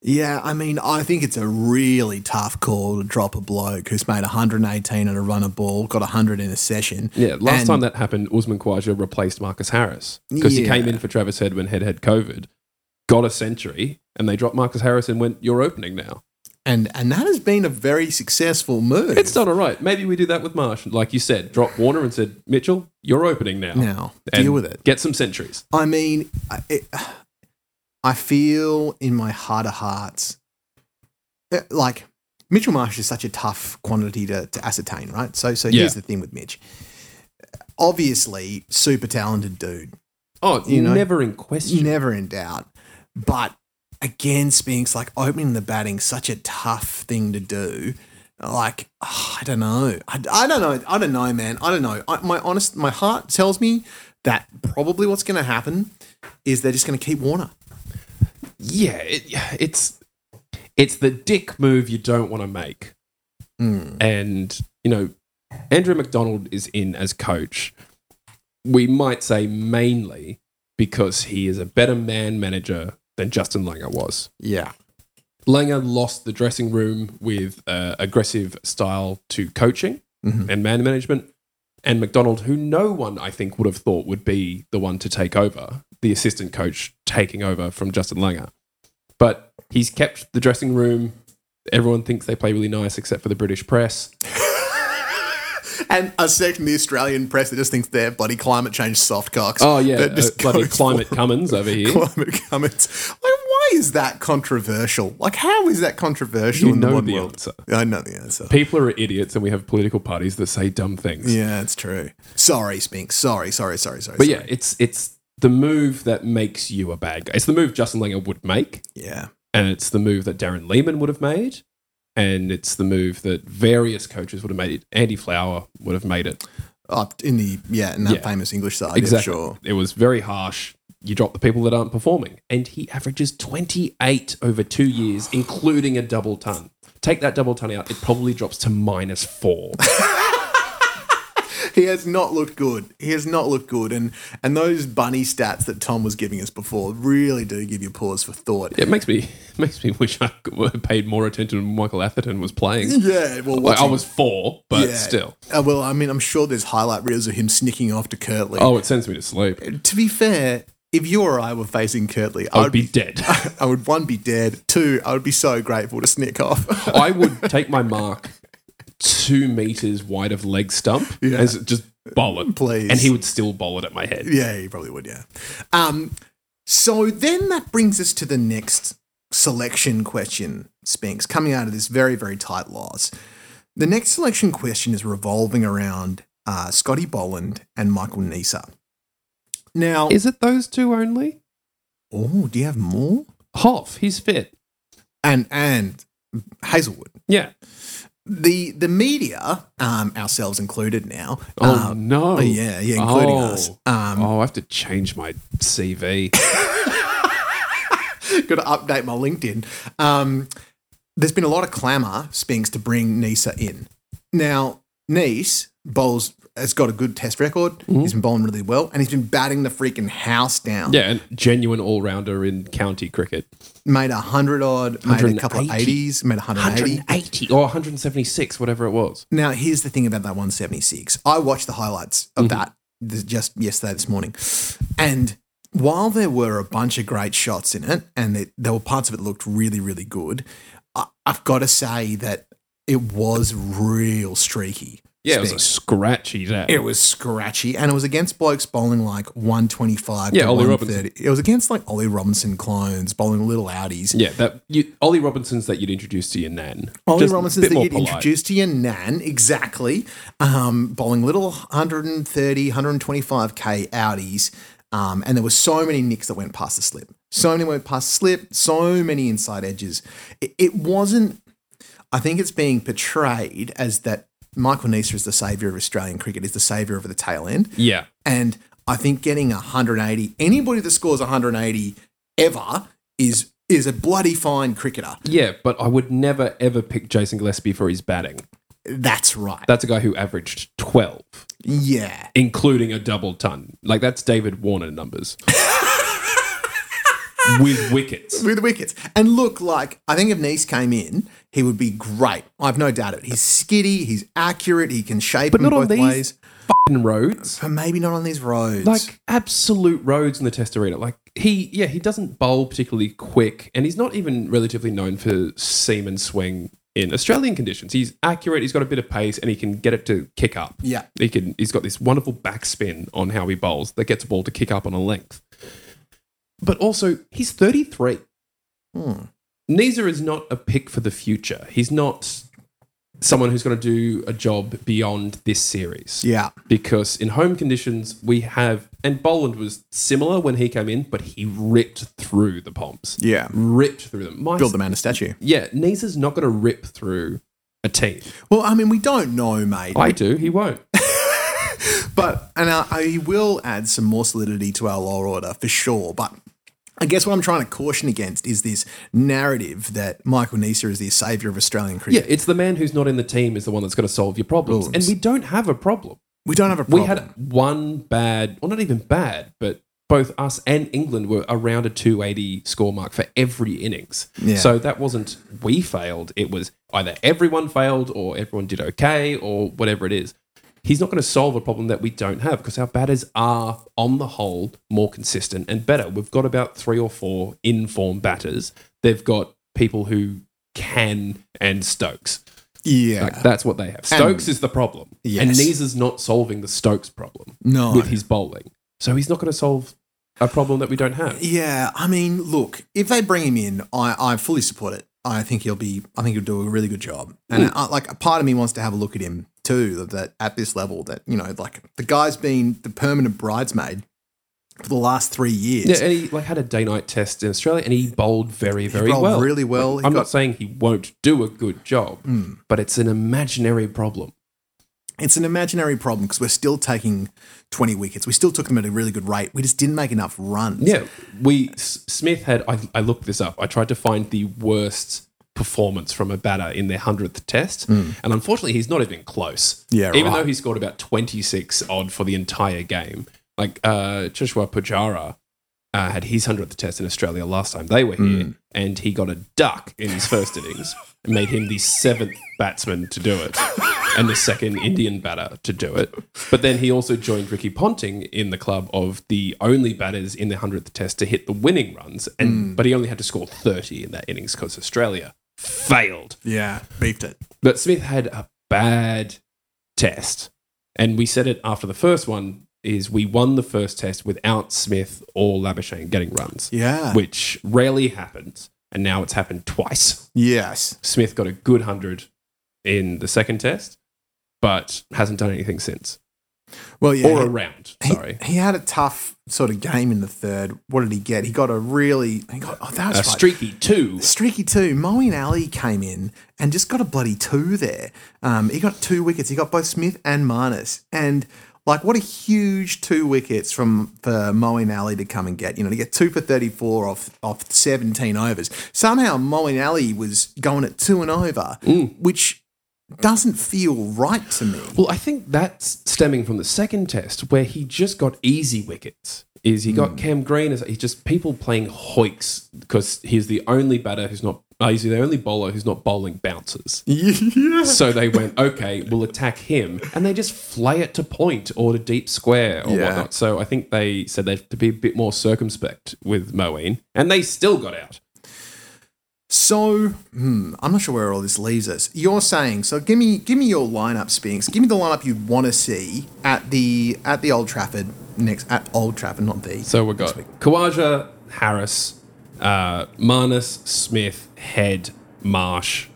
Yeah, I mean, I think it's a really tough call to drop a bloke who's made 118 on a run of ball, got 100 in a session. Yeah, last And- time that happened, Usman Khawaja replaced Marcus Harris because he came in for Travis Head when Head had COVID, got a century, and they dropped Marcus Harris and went, "You're opening now." And and that has been a very successful move. It's done all right. Maybe we do that with Marsh, like you said. Drop Warner and said, "Mitchell, you're opening now. now deal with it. Get some centuries." I mean, I- it, I feel in my heart of hearts uh, like Mitchell Marsh is such a tough quantity to, to ascertain, right? So, so Yeah. here's the thing with Mitch. Obviously, super talented dude, Oh, You know, never in question. never in doubt. But again, Spinks, like opening the batting, such a tough thing to do. Like, ah, I don't know. I, I don't know. I don't know, man. I don't know. I, my honest, my heart tells me that probably what's going to happen is they're just going to keep Warner. Yeah, it, it's it's the dick move you don't want to make. Hmm. And, you know, Andrew McDonald is in as coach. We might say mainly because he is a better man manager than Justin Langer was. Yeah. Langer lost the dressing room with uh, aggressive style to coaching Mhm. and man management. And McDonald, who no one I think would have thought would be the one to take over, the assistant coach taking over from Justin Langer. But he's kept the dressing room. Everyone thinks they play really nice, except for the British press. And a section of the Australian press that just thinks they're bloody climate change soft cocks. Oh yeah, uh, bloody climate Cummins over here. Climate comments. Like, why is that controversial? Like, how is that controversial You in the know modern the world? answer. I know the answer. People are idiots, and we have political parties that say dumb things. Yeah, it's true. Sorry, Spink. Sorry, sorry, sorry, sorry. But sorry. yeah, it's it's the move that makes you a bad guy. It's the move Justin Langer would make. yeah. and it's the move that Darren Lehmann would have made, and it's the move that various coaches would have made. it. Andy Flower would have made it. Up in the yeah, in that Yeah. famous English side. exactly. Yeah, sure. It was very harsh. You drop the people that aren't performing, and he averages twenty eight over two years, including a double ton. Take that double ton out, it probably drops to minus four. *laughs* *laughs* He has not looked good. He has not looked good, and and those bunny stats that Tom was giving us before really do give you pause for thought. it makes me *laughs* makes me wish I *laughs* paid more attention when Michael Atherton was playing. Yeah, well, Like, I was four, but yeah. still. Uh, well, I mean, I'm sure there's highlight reels of him snicking off to Kirtley. Oh, it sends me to sleep. To be fair, if you or I were facing Kirtley, I would be dead. *laughs* I would one be dead. Two, I would be so grateful to snick off. I would take my mark two meters wide of leg stump Yeah. and just bowl it. Please. And he would still bowl it at my head. yeah, he probably would. Yeah. Um. So then that brings us to the next selection question, Spinks, coming out of this very very tight loss. The next selection question is revolving around uh, Scotty Boland and Michael Neser. Now, Is it those two only? oh, do you have more? Hoff, he's fit. And and Hazlewood. Yeah. The the media, um, ourselves included now. Oh, um, no. Oh, yeah, yeah, including Oh. us. Um, oh, I have to change my CV. Got to update my LinkedIn. Um, there's been a lot of clamour, Spinks, to bring Neser in. Now, Nice bowls has got a good test record. Mm-hmm. He's been bowling really well, and he's been batting the freaking house down. yeah, genuine all rounder in county cricket. Made a hundred odd, made a couple of eighties, made 180. 180 or 176, whatever it was. Now, here's the thing about that 176. I watched the highlights of Mm-hmm. that just yesterday, this morning. And while there were a bunch of great shots in it, and there, there were parts of it looked really, really good, I, I've got to say that it was real streaky. Yeah, it was a scratchy day. It was scratchy, and it was against blokes bowling like 125 Yeah, to Ollie 130. It was against like Ollie Robinson clones bowling little outies. yeah, that you, Ollie Robinson's that you'd introduce to your nan. Ollie Just Robinson's that you'd polite. introduced to your nan, exactly. Um, bowling little 130, 125k outies. Um, and there were so many nicks that went past the slip. So many went past the slip, so many inside edges. It, it wasn't, I think it's being portrayed as that Michael Neser is the saviour of Australian cricket, is the saviour of the tail end. Yeah. And I think getting 180, anybody that scores 180 ever is is a bloody fine cricketer. Yeah, but I would never ever pick Jason Gillespie for his batting. That's right. That's a guy who averaged 12, yeah. including a double ton. Like that's David Warner numbers. *laughs* With wickets. *laughs* With wickets. And look, like, I think if Nice came in, he would be great. I've no doubt of it. He's skiddy, he's accurate, he can shape But not on these ways. Fucking roads. But maybe not on these roads. Like absolute roads in the test arena. Like he yeah, he doesn't bowl particularly quick and he's not even relatively known for seam and swing in Australian conditions. He's accurate, he's got a bit of pace and he can get it to kick up. Yeah. He can he's got this wonderful backspin on how he bowls that gets a ball to kick up on a length. But also, he's 33. Hmm. Neser is not a pick for the future. He's not someone who's going to do a job beyond this series. Yeah. Because in home conditions, we have, and Boland was similar when he came in, but he ripped through the Poms. Yeah. Ripped through them. My, Build the man a statue. Yeah, Neser's not going to rip through a team. Well, I mean, we don't know, mate. I do. He won't. *laughs* But and I, he will add some more solidity to our lower order for sure. But I guess what I'm trying to caution against is this narrative that Michael Neser is the savior of Australian cricket. Yeah, it's the man who's not in the team is the one that's going to solve your problems. And we don't have a problem. we don't have a problem. We had one bad, well, not even bad, but both us and England were around a 280 score mark for every innings. Yeah. So that wasn't we failed. It was either everyone failed or everyone did okay or whatever it is. He's not going to solve a problem that we don't have because our batters are, on the whole, more consistent and better. We've got about three or four in-form batters. They've got people who can and Stokes. yeah. Like, that's what they have. Stokes is the problem. Yes. And Neser's not solving the Stokes problem No. with his bowling. So he's not going to solve a problem that we don't have. Yeah, I mean, look, if they bring him in, I, I fully support it. I think he'll be. I think he'll do a really good job. And hmm. I, like, a part of me wants to have a look at him too. That, at this level, that you know, like the guy's been the permanent bridesmaid for the last three years. Yeah, and he like had a day night test in Australia and he bowled very, very bowled well. really well. He I'm got- not saying he won't do a good job, hmm. but it's an imaginary problem. It's an imaginary problem because we're still taking 20 wickets. We still took them at a really good rate. We just didn't make enough runs. Yeah, we S- Smith had. I, I looked this up. I tried to find the worst performance from a batter in their hundredth test, and unfortunately, he's not even close. Yeah, even right. though he scored about twenty six odd for the entire game. Like uh, Cheteshwar Pujara uh, had his hundredth test in Australia last time they were here, Hmm. and he got a duck in his first innings, and made him the seventh batsman to do it. And the second Indian batter to do it. But then he also joined Ricky Ponting in the club of the only batters in the 100th test to hit the winning runs. And But he only had to score 30 in that innings because Australia failed. Yeah, beefed it. But Smith had a bad test. And we said it after the first one is we won the first test without Smith or Labuschagne getting runs, Yeah. which rarely happens. And now it's happened twice. Yes. Smith got a good 100 in the second test, but hasn't done anything since. Well, yeah. or he- around, he- sorry. He, had a tough sort of game in the third. What did he get? He got a really. He got, oh, that was A right. streaky two. Streaky two. Moeen Ali came in and just got a bloody two there. Um, he got two wickets. He got both Smith and Marnus. And like, what a huge two wickets from for Moeen Ali to come and get. You know, to get two for thirty four off off seventeen overs. Somehow Moeen Ali was going at two and over, which doesn't feel right to me. Well, I think that's stemming from the second test where he just got easy wickets. Is he Hmm. got Cam Green? As he's just people playing hoiks because he's the only batter who's not. Uh, he's the only bowler who's not bowling bouncers. *laughs* yeah. So they went, okay, we'll attack him, and they just flay it to point or to deep square or Yeah. whatnot. So I think they said they have to be a bit more circumspect with Moeen, and they still got out. So, hmm, I'm not sure where all this leaves us. You're saying so. Give me, give me your lineup, Spinks. Give me the lineup you want to see at the at the Old Trafford next at Old Trafford, not the. So we've got Khawaja, Harris, uh, Marnus, Smith, Head, Marsh,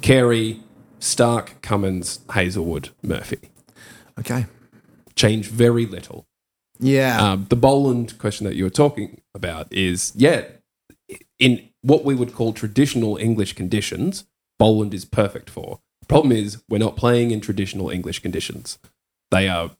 Carey, Stark, Cummins, Hazlewood, Murphy. Okay. Change very little. Yeah. Um, the Boland question that you were talking about is yeah, in what we would call traditional English conditions, Boland is perfect for. Problem is, we're not playing in traditional English conditions. They are,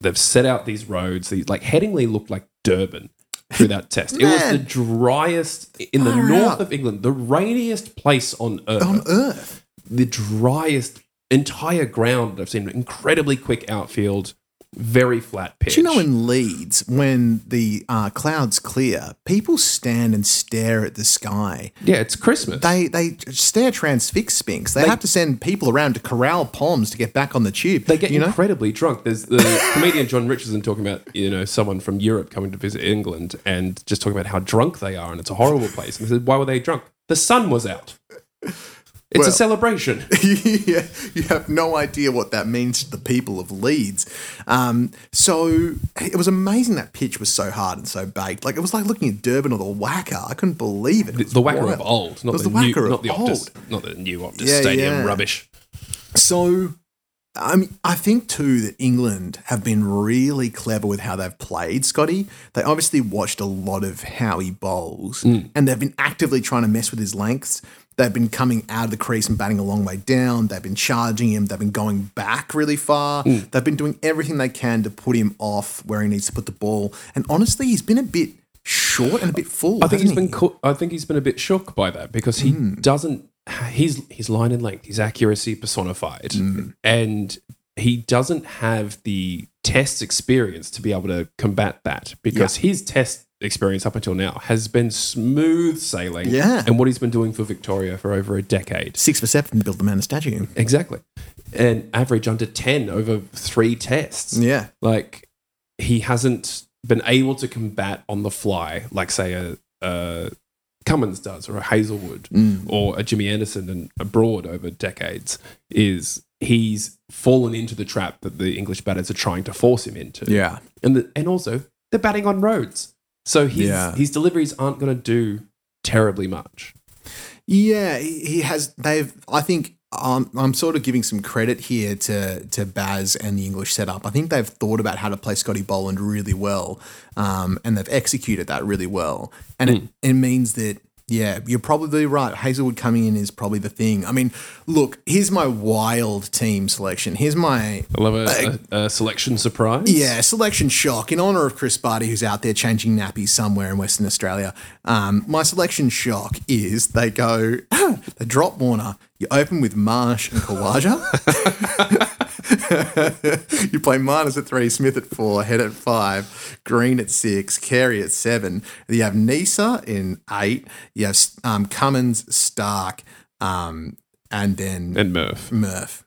they've set out these roads. These like Headingley looked like Durban through that *laughs* test. it was the driest in the Far north out. of England, the rainiest place on earth on Earth. the driest entire ground I've seen. Incredibly quick outfield, very flat pitch. Do you know in Leeds when the uh, clouds clear, people stand and stare at the sky. yeah, it's Christmas. They they stare transfixed, Spinks. They, have to send people around to corral palms to get back on the tube. They get you know. incredibly drunk. There's the *laughs* comedian Jon Richardson talking about you know someone from Europe coming to visit England and just talking about how drunk they are and it's a horrible place. And they said, why were they drunk? The sun was out. It's a celebration. *laughs* yeah, you have no idea what that means to the people of Leeds. Um, so it was amazing that pitch was so hard and so baked. Like it was like looking at Durban or the WACA. I couldn't believe it. It The, WACA wild. of old, not the, the new, not the Optus, old. not the new Optus Yeah, Stadium yeah. rubbish. So, I mean, I think too that England have been really clever with how they've played Scotty. They obviously watched a lot of how he bowls, and they've been actively trying to mess with his lengths. They've been coming out of the crease and batting a long way down. They've been charging him. They've been going back really far. They've been doing everything they can to put him off where he needs to put the ball. And honestly, he's been a bit short and a bit full. I think he's hasn't been. Co- I think he's been a bit shook by that because he Hmm. doesn't. His his line and length, his accuracy personified, Hmm. and he doesn't have the test experience to be able to combat that because his test experience up until now has been smooth sailing. Yeah. and what he's been doing for Victoria for over a decade. six for seven build the man a statue. Exactly, and average under ten over three tests. Yeah. like he hasn't been able to combat on the fly like say a, a Cummins does or a Hazlewood Mm. or a Jimmy Anderson and abroad over decades is he's fallen into the trap that the English batters are trying to force him into Yeah. and the, and also they're batting on roads so his Yeah. his deliveries aren't going to do terribly much Yeah, he has. They've. I think. Um, I'm sort of giving some credit here to to Baz and the English setup. I think they've thought about how to play Scotty Boland really well, um, and they've executed that really well. And it, it means that yeah, you're probably right. Hazlewood coming in is probably the thing. I mean, look, here's my wild team selection. Here's my I love a, a, a selection surprise yeah, selection shock in honor of Chris Barty, who's out there changing nappies somewhere in Western Australia. Um, my selection shock is they go, *coughs* they drop Warner. You open with Marsh and Khawaja. *laughs* *laughs* *laughs* you play Marnus at three, Smith at four, Head at five, Green at six, Carey at seven. You have Neser in eight. You have um, Cummins, Stark, um, and then and Murph Murph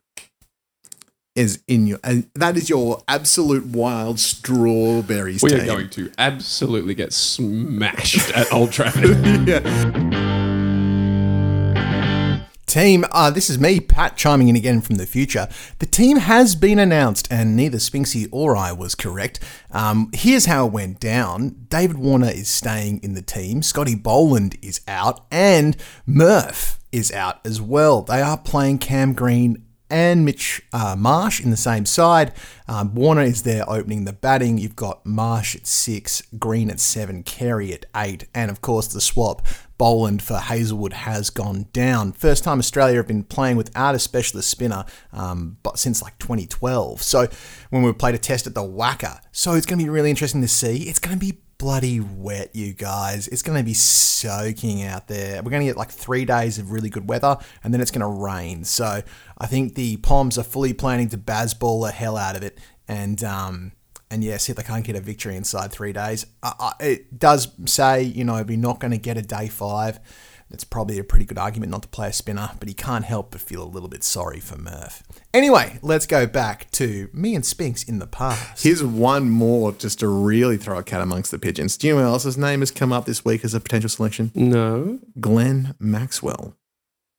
is in your and that is your absolute wild strawberries we are going to absolutely get smashed at Old Trafford *laughs* Team, uh, this is me, Pat, chiming in again from the future. The team has been announced, and neither Spinksy or I was correct. Um, here's how it went down David Warner is staying in the team, Scotty Boland is out, and Murph is out as well. They are playing Cam Green and Mitch uh, Marsh in the same side. Um, Warner is there opening the batting. You've got Marsh at six, Green at seven, Carey at eight, and of course the swap. Boland for Hazlewood has gone down. First time Australia have been playing without a specialist spinner, um, but since like 2012. So when we played a test at the WACA, so it's going to be really interesting to see. It's going to be bloody wet, you guys. It's going to be soaking out there. We're going to get like three days of really good weather, and then it's going to rain. So I think the Poms are fully planning to Bazball the hell out of it, and um, and yeah, see if they can't get a victory inside three days. Uh, it does say, you know, if you're not going to get a day five. It's probably a pretty good argument not to play a spinner, but he can't help but feel a little bit sorry for Murph. Anyway, let's go back to me and Spinks in the past. Here's one more just to really throw a cat amongst the pigeons. Do you know who else's name has come up this week as a potential selection? no Glenn Maxwell.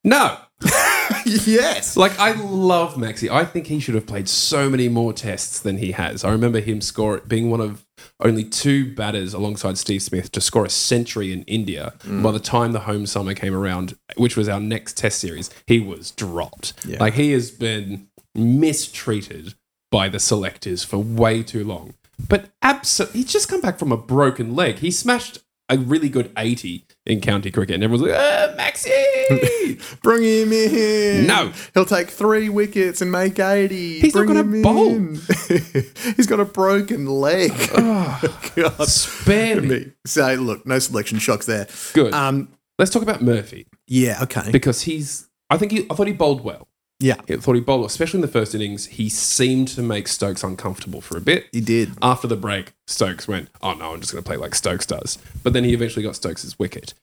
no *laughs* *laughs* yes. Like I love Maxi. I think he should have played so many more tests than he has. I remember him score being one of only two batters alongside Steve Smith to score a century in India. Mm. By the time the home summer came around, which was our next test series, he was dropped. Yeah. Like he has been mistreated by the selectors for way too long. But absolutely, he's just come back from a broken leg. He smashed a really good 80 in county cricket, and everyone's like, ah, Maxi! *laughs* Bring him in. No. He'll take three wickets and make 80. He's not Bring gonna bowl. in. *laughs* He's got a broken leg. *laughs* Oh, God. Spare me. Me. So, look, no selection shocks there. Good. Um, Let's talk about Murphy yeah, okay. because he's. I think he. I thought he bowled well. Yeah, I thought he bowled, especially in the first innings. He seemed to make Stokes uncomfortable for a bit. he did. After the break, Stokes went, "Oh no, I'm just going to play like Stokes does." But then he eventually got Stokes' wicket.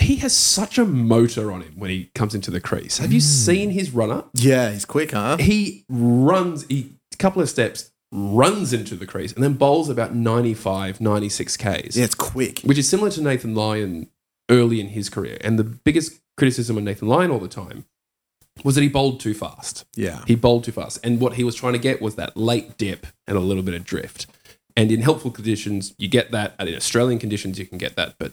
He has such a motor on him when he comes into the crease. Have you mm. seen his run up? Yeah, he's quick, huh? He runs. He a couple of steps runs into the crease and then bowls about 95, 96 Ks Yeah, it's quick. which is similar to Nathan Lyon early in his career. And the biggest criticism on Nathan Lyon all the time was that he bowled too fast. Yeah. He bowled too fast. And what he was trying to get was that late dip and a little bit of drift. And in helpful conditions, you get that. And in Australian conditions, you can get that. But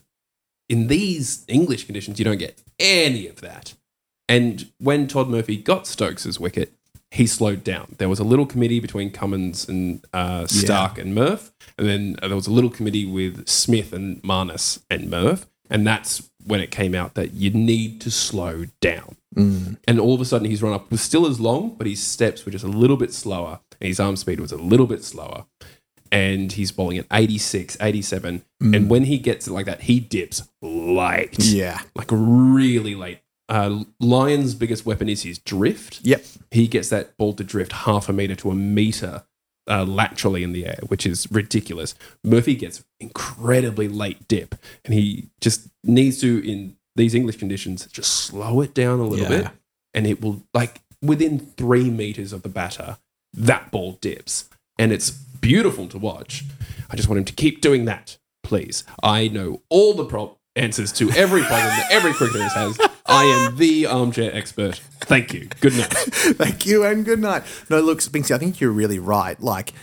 in these English conditions, you don't get any of that. And when Todd Murphy got Stokes's wicket, he slowed down. There was a little committee between Cummins and uh, Stark and Murph. And then there was a little committee with Smith and Marnus and Murph. And that's when it came out that you need to slow down. And all of a sudden, his run up was still as long, but his steps were just a little bit slower, and his arm speed was a little bit slower. And he's bowling at 86, 87. And when he gets it like that, he dips late. Yeah. Like really late. Uh, Lyon's biggest weapon is his drift. Yep. He gets that ball to drift half a meter to a meter uh, laterally in the air, which is ridiculous. Murphy gets incredibly late dip, and he just needs to, in these English conditions, just slow it down a little Yeah. bit, and it will like within three meters of the batter, that ball dips, and it's beautiful to watch. I just want him to keep doing that, please. I know all the pro- answers to every problem that every cricketer has. *laughs* I am the armchair expert. Thank you. Good night. *laughs* Thank you and good night. No, look, Spinksy, I think you're really right. Like,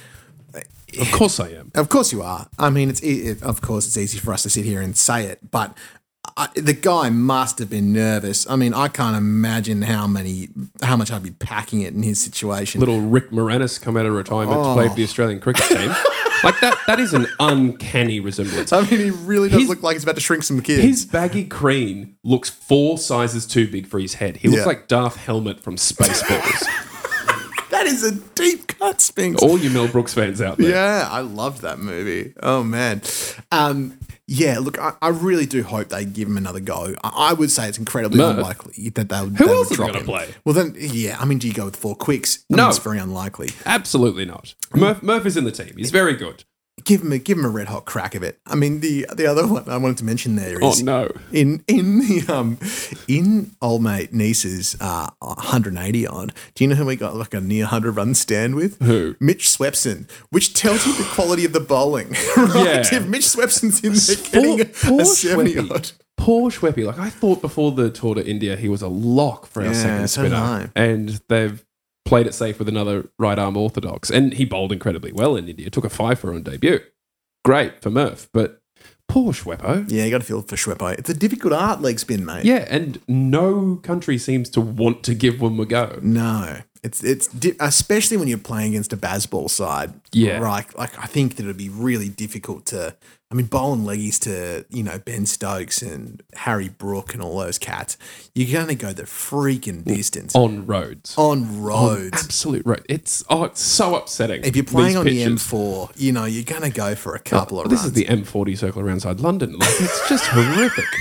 Of course I am. Of course you are. I mean, it's e- it, of course it's easy for us to sit here and say it, but I, the guy must have been nervous. I mean, I can't imagine how many, how much I'd be packing it in his situation. Little Rick Moranis come out of retirement to play for the oh. Australian cricket team. *laughs* Like that, that is an uncanny resemblance. I mean, he really does His- look like he's about to shrink some kids. His baggy cream looks four sizes too big for his head. He looks Yeah. like Darth Helmet from Spaceballs. *laughs* that is a deep cut, Spinks. All you Mel Brooks fans out there. Yeah, I loved that movie. Oh man, um, yeah. Look, I, I really do hope they give him another go. I, I would say it's incredibly Murph. unlikely that they would. Who they else would drop gonna play? Well, then, yeah. I mean, do you go with four quicks? I No. mean, it's very unlikely. Absolutely not. Murph, Murph is in the team. He's very good. Give him a give him a red hot crack of it. I mean, the the other one I wanted to mention there is Oh no. in in the um in old mate Neser's uh 180 odd. Do you know who we got like a near 100 run stand with? Who? Mitch Swepson, which tells you the *gasps* quality of the bowling. *laughs* right? Yeah. If Mitch Swepson's in there getting poor a 70 Schweppy. odd. Poor Schweppy. Like I thought before the tour to India, he was a lock for our Yeah, second spinner, and they've played it safe with another right arm orthodox, and he bowled incredibly well in India. Took a five for on debut. Great for Murph, but poor Schweppo. Yeah, you got to feel for Schweppo. It's a difficult art leg spin, mate. Yeah, and no country seems to want to give them a go. No, it's it's di- especially when you're playing against a Bazball side. Yeah. right. Like I think that it'd be really difficult to. I mean, bowling leggies to you know Ben Stokes and Harry Brook and all those cats. You're going to go the freaking distance on roads. on On roads. absolute road. It's oh, it's so upsetting. if you're playing on pitches. the M4, you know you're going to go for a couple oh, of this runs. is the M40 circle around inside London. Like it's just horrific. *laughs*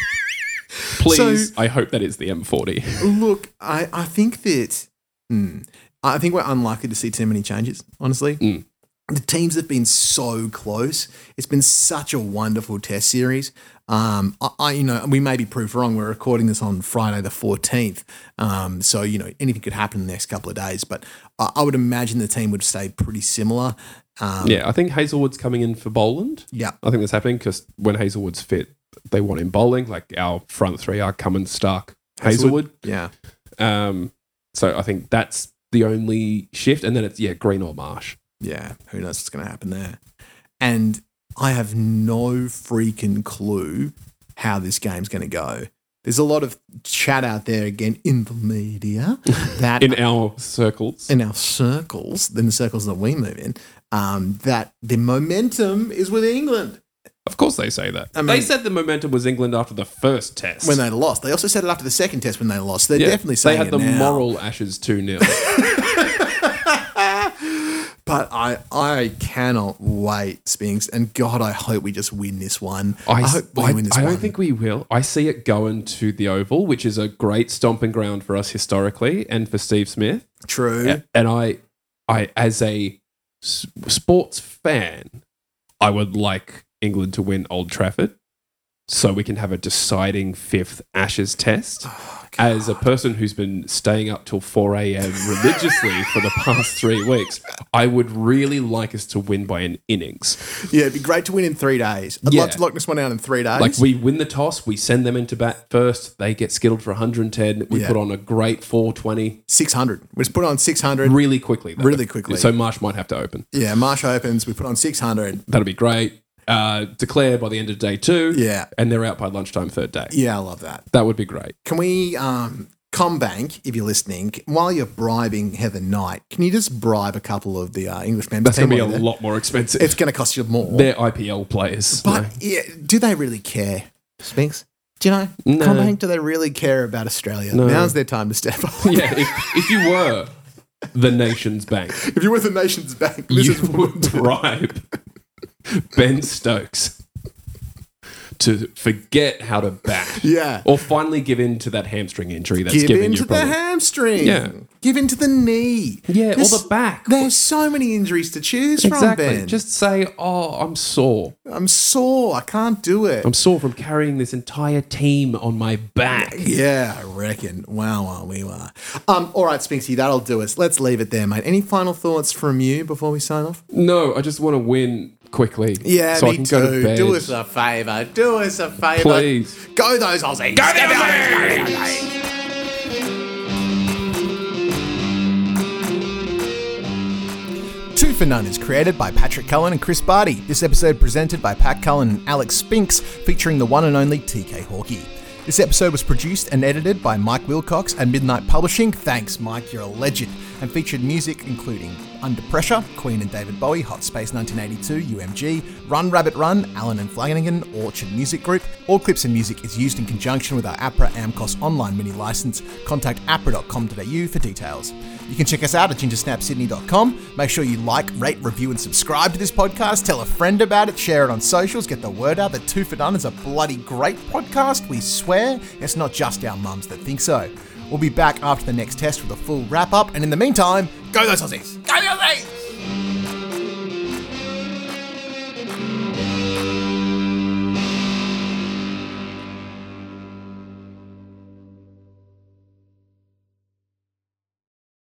Please, So- I hope that is the M40. Look, I, I think that hmm, I think we're unlikely to see too many changes. Honestly, Mm. the teams have been so close. It's been such a wonderful Test series. Um, I, I you know we may be proved wrong. We're recording this on Friday the fourteenth, um, so you know anything could happen in the next couple of days. But I, I would imagine the team would stay pretty similar. Um, Yeah, I think Hazlewood's coming in for Boland. yeah, I think that's happening because when Hazlewood's fit, they want him bowling. Like our front three are Cummins, Stark, Hazelwood. yeah. Um, so I think that's the only shift, and then it's yeah, Green or Marsh. Yeah, who knows what's going to happen there? And I have no freaking clue how this game's going to go. There's a lot of chat out there again in the media *laughs* that in our circles. in our circles, in the circles that we move in, um, that the momentum is with England of course, they say that. I they said the momentum was England after the first test. when they lost. They also said it after the second test when they lost. They're Yeah, definitely saying they had it the now. moral ashes two 0 *laughs* But I, I cannot wait, Spinks, and God, I hope we just win this one. I, hope we I- win this one. I one. don't think we will. I see it going to the Oval, which is a great stomping ground for us historically and for Steve Smith. true. And I, I as a s- sports fan, I would like England to win Old Trafford. so we can have a deciding fifth Ashes test. Oh, As a person who's been staying up till 4 a.m. religiously for the past three weeks, I would really like us to win by an innings. Yeah, it'd be great to win in three days. I'd Yeah. love to lock this one out in three days. Like we win the toss, we send them into bat first. They get skittled for 110. We Yeah. put on a great 420 600. We just put on 600. really quickly. though. Really quickly. So Marsh might have to open. yeah, Marsh opens. We put on 600. That'll be great. Uh, declare by the end of day two. Yeah. And they're out by lunchtime third day. Yeah, I love that. That would be great. Can we, um, CommBank, if you're listening, while you're bribing Heather Knight, can you just bribe a couple of the uh, English members? That's going to be a there? lot more expensive. It's going to cost you more. They're IPL players. But yeah, do they really care, Spinks? Do you know? No. CommBank, do they really care about Australia? No. Now's their time to step up. *laughs* yeah, if, if you were the nation's bank, if you were the nation's bank, this you is would bribe *laughs* Ben Stokes to forget how to bat. Yeah. Or finally give in to that hamstring injury that's Give giving in you to the hamstring. Yeah. Give in to the knee. Yeah, or the back. There's so many injuries to choose Exactly. from, Ben. Just say, "Oh, I'm sore. I'm sore. I can't do it. I'm sore from carrying this entire team on my back." yeah, I reckon. Wow, wow, we are. Um, all right, Spinksy, that'll do us. Let's leave it there, mate. Any final thoughts from you before we sign off? No, I just want to win quickly. Yeah, so me I can too. go to bed. Do us a favour. Do us a favour. Please. Go those Aussies. Go those Aussies. Two for None is created by Patrick Cullen and Chris Barty. This episode presented by Pat Cullen and Alex Spinks, featuring the one and only TK Hawkey. This episode was produced and edited by Mike Wilcox and Midnight Publishing. Thanks, Mike, you're a legend. And featured music including Under Pressure, Queen and David Bowie, Hot Space 1982, UMG, Run Rabbit Run, Allen and Flanagan, Orchard Music Group. All clips and music is used in conjunction with our APRA AMCOS online mini license. Contact apra.com.au for details. You can check us out at gingersnapsydney.com. Make sure you like, rate, review, and subscribe to this podcast. Tell a friend about it, share it on socials, get the word out that Two for Done is a bloody great podcast. We swear it's not just our mums that think so. We'll be back after the next test with a full wrap up, and in the meantime, go those Aussies! Go those Aussies!